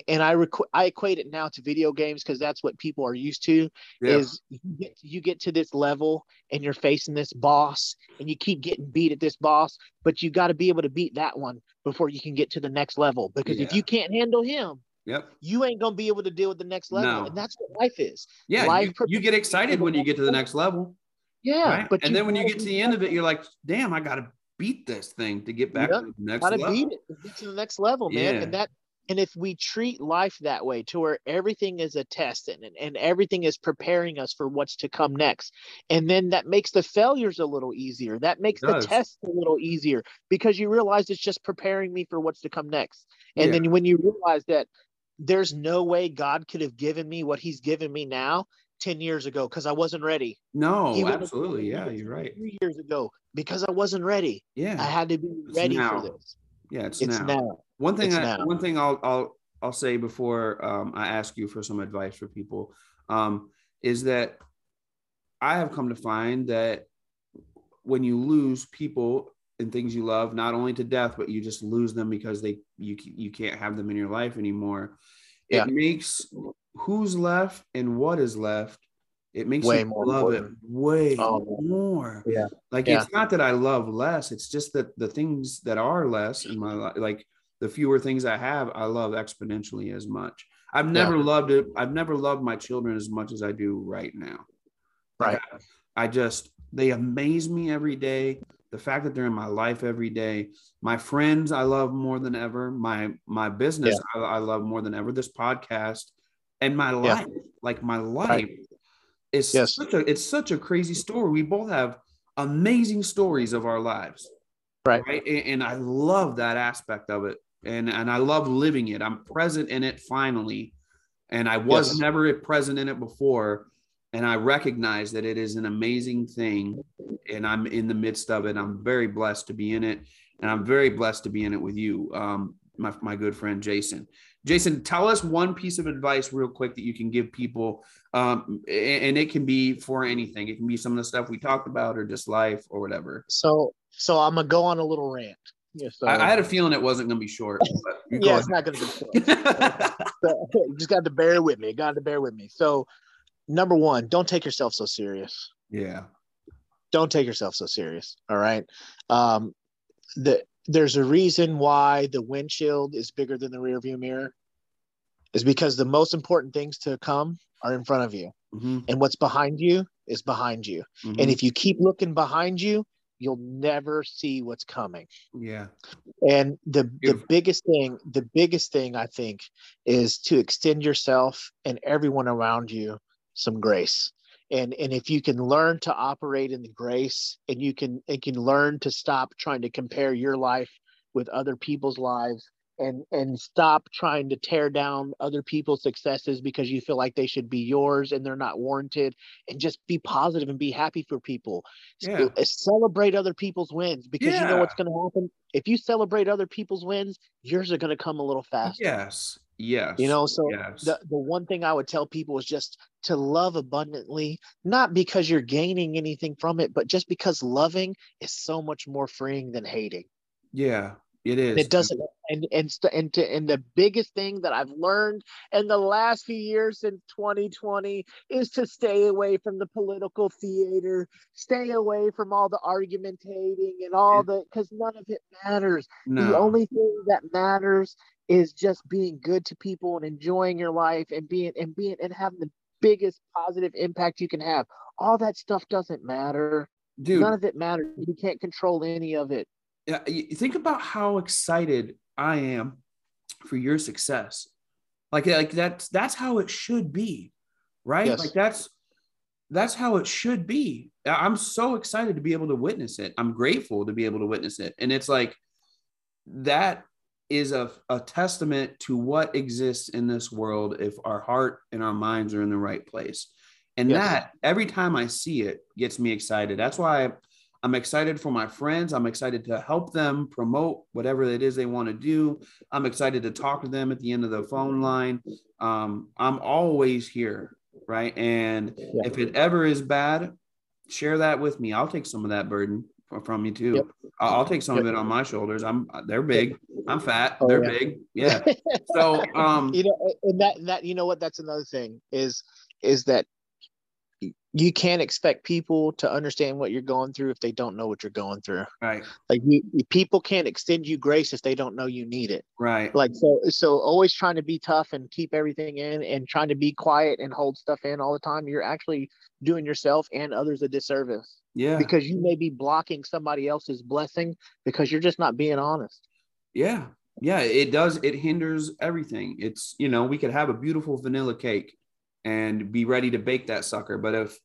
and I requ- I equate it now to video games because that's what people are used to. Yeah. Is you get, you get to this level and you're facing this boss and you keep getting beat at this boss, but you got to be able to beat that one before you can get to the next level. Because yeah. if you can't handle him, Yep. You ain't gonna be able to deal with the next level, no. and that's what life is. Yeah, life you, you get excited when you get to the next level. Yeah, right? but and then when you get to the end of it, you're like, "Damn, I gotta beat this thing to get back yep. to the next gotta level." beat it to get to the next level, man. Yeah. And that and if we treat life that way to where everything is a test and, and everything is preparing us for what's to come next and then that makes the failures a little easier that makes the test a little easier because you realize it's just preparing me for what's to come next and yeah. then when you realize that there's no way God could have given me what he's given me now 10 years ago because I wasn't ready. No, absolutely. Yeah, you're right. Three years ago because I wasn't ready. Yeah. I had to be ready for this. Yeah, it's, it's now. now. One thing I, now. one thing I'll I'll I'll say before um, I ask you for some advice for people um, is that I have come to find that when you lose people and things you love not only to death but you just lose them because they you you can't have them in your life anymore yeah. it makes who's left and what is left it makes way you more love important. it way oh, more yeah like yeah. it's not that i love less it's just that the things that are less in my life like the fewer things i have i love exponentially as much i've never yeah. loved it i've never loved my children as much as i do right now right I, I just they amaze me every day the fact that they're in my life every day my friends i love more than ever my my business yeah. I, I, love more than ever this podcast and my life yeah. like my life right. is yes. such a it's such a crazy story we both have amazing stories of our lives right, right? And, and i love that aspect of it and and i love living it i'm present in it finally and i was yes. never present in it before and I recognize that it is an amazing thing and I'm in the midst of it. I'm very blessed to be in it and I'm very blessed to be in it with you, um, my, my good friend Jason. Jason, tell us one piece of advice real quick that you can give people. Um, and it can be for anything. It can be some of the stuff we talked about or just life or whatever. So, so I'm gonna go on a little rant. Yeah, so, I, I, had a feeling it wasn't going to be short. yeah, it's not going to be short. *laughs* so, you just got to bear with me. Got to bear with me. So, number one, don't take yourself so serious. Yeah. Don't take yourself so serious. All right. Um, the, there's a reason why the windshield is bigger than the rear view mirror is because the most important things to come are in front of you mm-hmm. and what's behind you is behind you mm-hmm. and if you keep looking behind you you'll never see what's coming yeah and the Beautiful. the biggest thing the biggest thing i think is to extend yourself and everyone around you some grace. And and if you can learn to operate in the grace and you can and can learn to stop trying to compare your life with other people's lives and and stop trying to tear down other people's successes because you feel like they should be yours and they're not warranted and just be positive and be happy for people. Yeah. Uh, celebrate other people's wins because yeah. you know what's going to happen? If you celebrate other people's wins yours are going to come a little faster. Yes Yes. You know, so yes. the, the one thing I would tell people is just to love abundantly, not because you're gaining anything from it, but just because loving is so much more freeing than hating. Yeah, it is. It doesn't and and and, to, and the biggest thing that I've learned in the last few years since 2020 is to stay away from the political theater, stay away from all the argumentating and all the because none of it matters. No. The only thing that matters is just being good to people and enjoying your life and being and being and having the biggest positive impact you can have. All that stuff doesn't matter. Dude, none of it matters. You can't control any of it. Yeah, think about how excited I am for your success. Like like that's that's how it should be. right? Yes. Like that's that's how it should be. I'm so excited to be able to witness it. I'm grateful to be able to witness it. And it's like that is a, a testament to what exists in this world if our heart and our minds are in the right place. And Yes. that every time I see it gets me excited. That's why I'm excited for my friends. I'm excited to help them promote whatever it is they want to do. I'm excited to talk to them at the end of the phone line. Um, I'm always here, right? And Yeah. if it ever is bad, share that with me. I'll take some of that burden from, you too. Yep. I'll, take some of it on my shoulders. I'm they're big. I'm fat. Oh, they're yeah. big. Yeah. So *laughs* um you know and that that you know what that's another thing is is that you can't expect people to understand what you're going through if they don't know what you're going through right, like you, people can't extend you grace if they don't know you need it right. like so so always trying to be tough and keep everything in and trying to be quiet and hold stuff in all the time you're actually doing yourself and others a disservice Yeah. because you may be blocking somebody else's blessing because you're just not being honest Yeah. Yeah. It does. It hinders everything. It's, you know, we could have a beautiful vanilla cake and be ready to bake that sucker. But if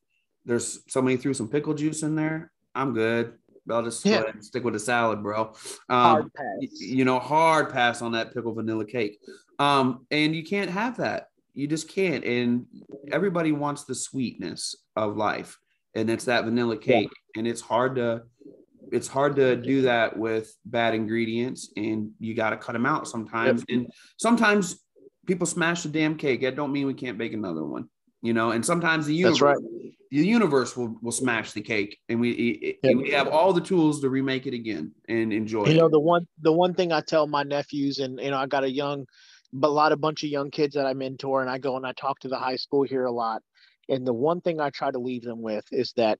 there's somebody threw some pickle juice in there, I'm good. I'll just Yeah. stick with the salad, bro. Um, you know, hard pass on that pickle vanilla cake. Um, and you can't have that. You just can't. And everybody wants the sweetness of life, and it's that vanilla Yeah. cake. And it's hard to, it's hard to do that with bad ingredients, and you got to cut them out sometimes. And sometimes people smash the damn cake. That don't mean we can't bake another one. You know, and sometimes the universe, right. the universe will will smash the cake, and we it- Yeah. we have all the tools to remake it again and enjoy you it. know the one the one thing i tell my nephews and you know i got a young but a lot of bunch of young kids that i mentor and i go and i talk to the high school here a lot and the one thing i try to leave them with is that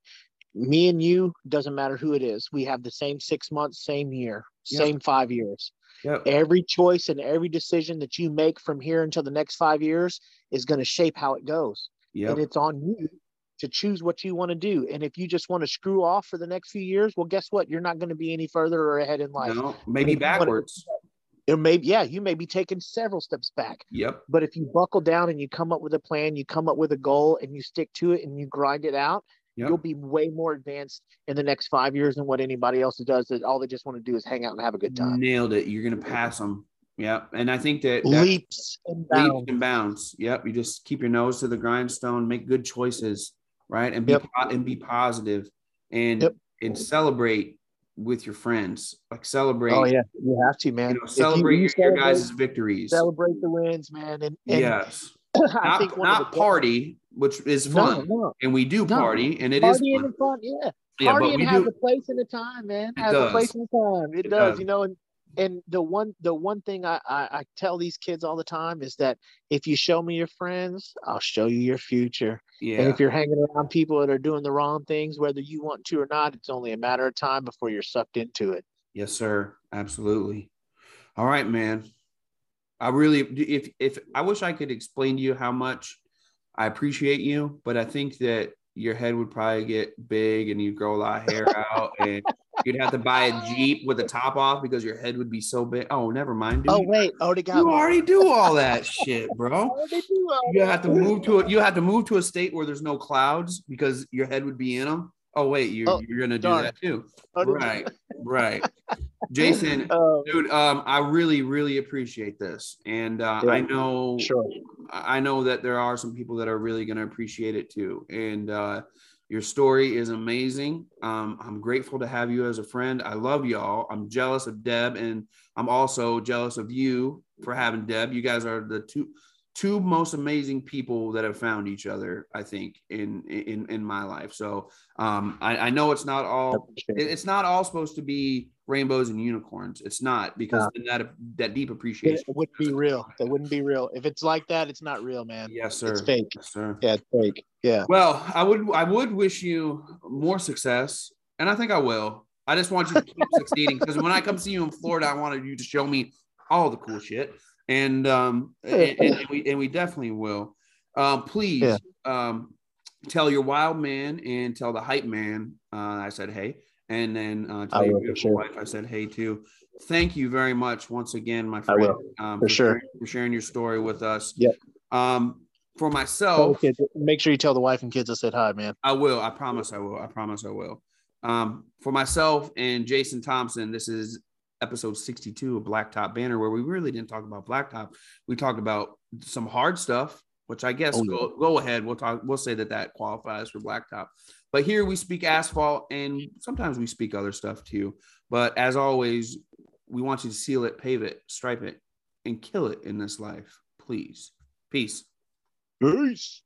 me and you doesn't matter who it is we have the same six months same year Yeah. same five years Yep. every choice and every decision that you make from here until the next five years is going to shape how it goes Yep. and it's on you to choose what you want to do and if you just want to screw off for the next few years well guess what you're not going to be any further or ahead in life No, maybe if you wanna- backwards. it may yeah you may be taking several steps back Yep. but if you buckle down and you come up with a plan you come up with a goal and you stick to it and you grind it out Yep. you'll be way more advanced in the next five years than what anybody else does that all they just want to do is hang out and have a good time Nailed it. You're gonna pass them. Yep. And I think that, that leaps and leaps bounds and bounds. Yep. You just keep your nose to the grindstone, make good choices, right? And be Yep. and be positive and Yep. and celebrate with your friends. Like celebrate. oh yeah you have to man You know, celebrate you your, your celebrate- guys' victories. celebrate the wins man and, and yes. *coughs* i Not, not party, which is fun. no. And we do No. party, and it is partying fun. fun yeah Yeah, partying has do. a place and a time, man. It Has a does. place and a time. It, It does, does. you know. And and the one the one thing I, I I tell these kids all the time is that if you show me your friends, I'll show you your future. Yeah. And if you're hanging around people that are doing the wrong things, whether you want to or not, it's only a matter of time before you're sucked into it. Yes, sir. Absolutely. All right, man. I really if if I wish I could explain to you how much I appreciate you, but I think that your head would probably get big and you'd grow a lot of hair *laughs* out and you'd have to buy a Jeep with the top off because your head would be so big. Oh, never mind, dude. Oh wait, already got you one. already do all *laughs* that shit, bro. You have to move to a you have to move to a state where there's no clouds because your head would be in them. Oh wait, you're Oh, you're gonna do darn. that too. Already- Right, right. *laughs* Jason, Um, dude um i really really appreciate this and uh, Yeah, i know sure. i know that there are some people that are really going to appreciate it too and uh your story is amazing um i'm grateful to have you as a friend i love y'all i'm jealous of deb and i'm also jealous of you for having deb you guys are the two two most amazing people that have found each other i think in in in my life so um i, I know it's not all appreciate it- it. it's not all supposed to be rainbows and unicorns. It's not because No. then that that deep It appreciation. wouldn't be real. That wouldn't be real. If it's like that, it's not real, man. Yes, sir. It's fake. Yes, sir. Yeah, it's fake. Yeah. Well, I would I would wish you more success, and I think I will. I just want you to keep succeeding because when I come see you in Florida, I wanted you to show me all the cool shit, and um, and, and we and we definitely will. Um, please, Yeah. um, tell your wild man and tell the hype man. Uh, I said hey, and then uh, tell I your beautiful sure. wife. I said hey too. Thank you very much once again, my I friend, will, um, for sure. sharing, for sharing your story with us. Yep. Um, for myself, make sure you tell the wife and kids I said hi, man. I will. I promise I will. I promise I will. Um, for myself and Jason Thompson, this is episode 62 of Blacktop Banner, where we really didn't talk about Blacktop. We talked about some hard stuff, which I guess oh, go, go ahead. We'll talk. We'll say that that qualifies for Blacktop. But here we speak asphalt, and sometimes we speak other stuff too. But as always, we want you to seal it, pave it, stripe it, and kill it in this life. Please. Peace. Peace.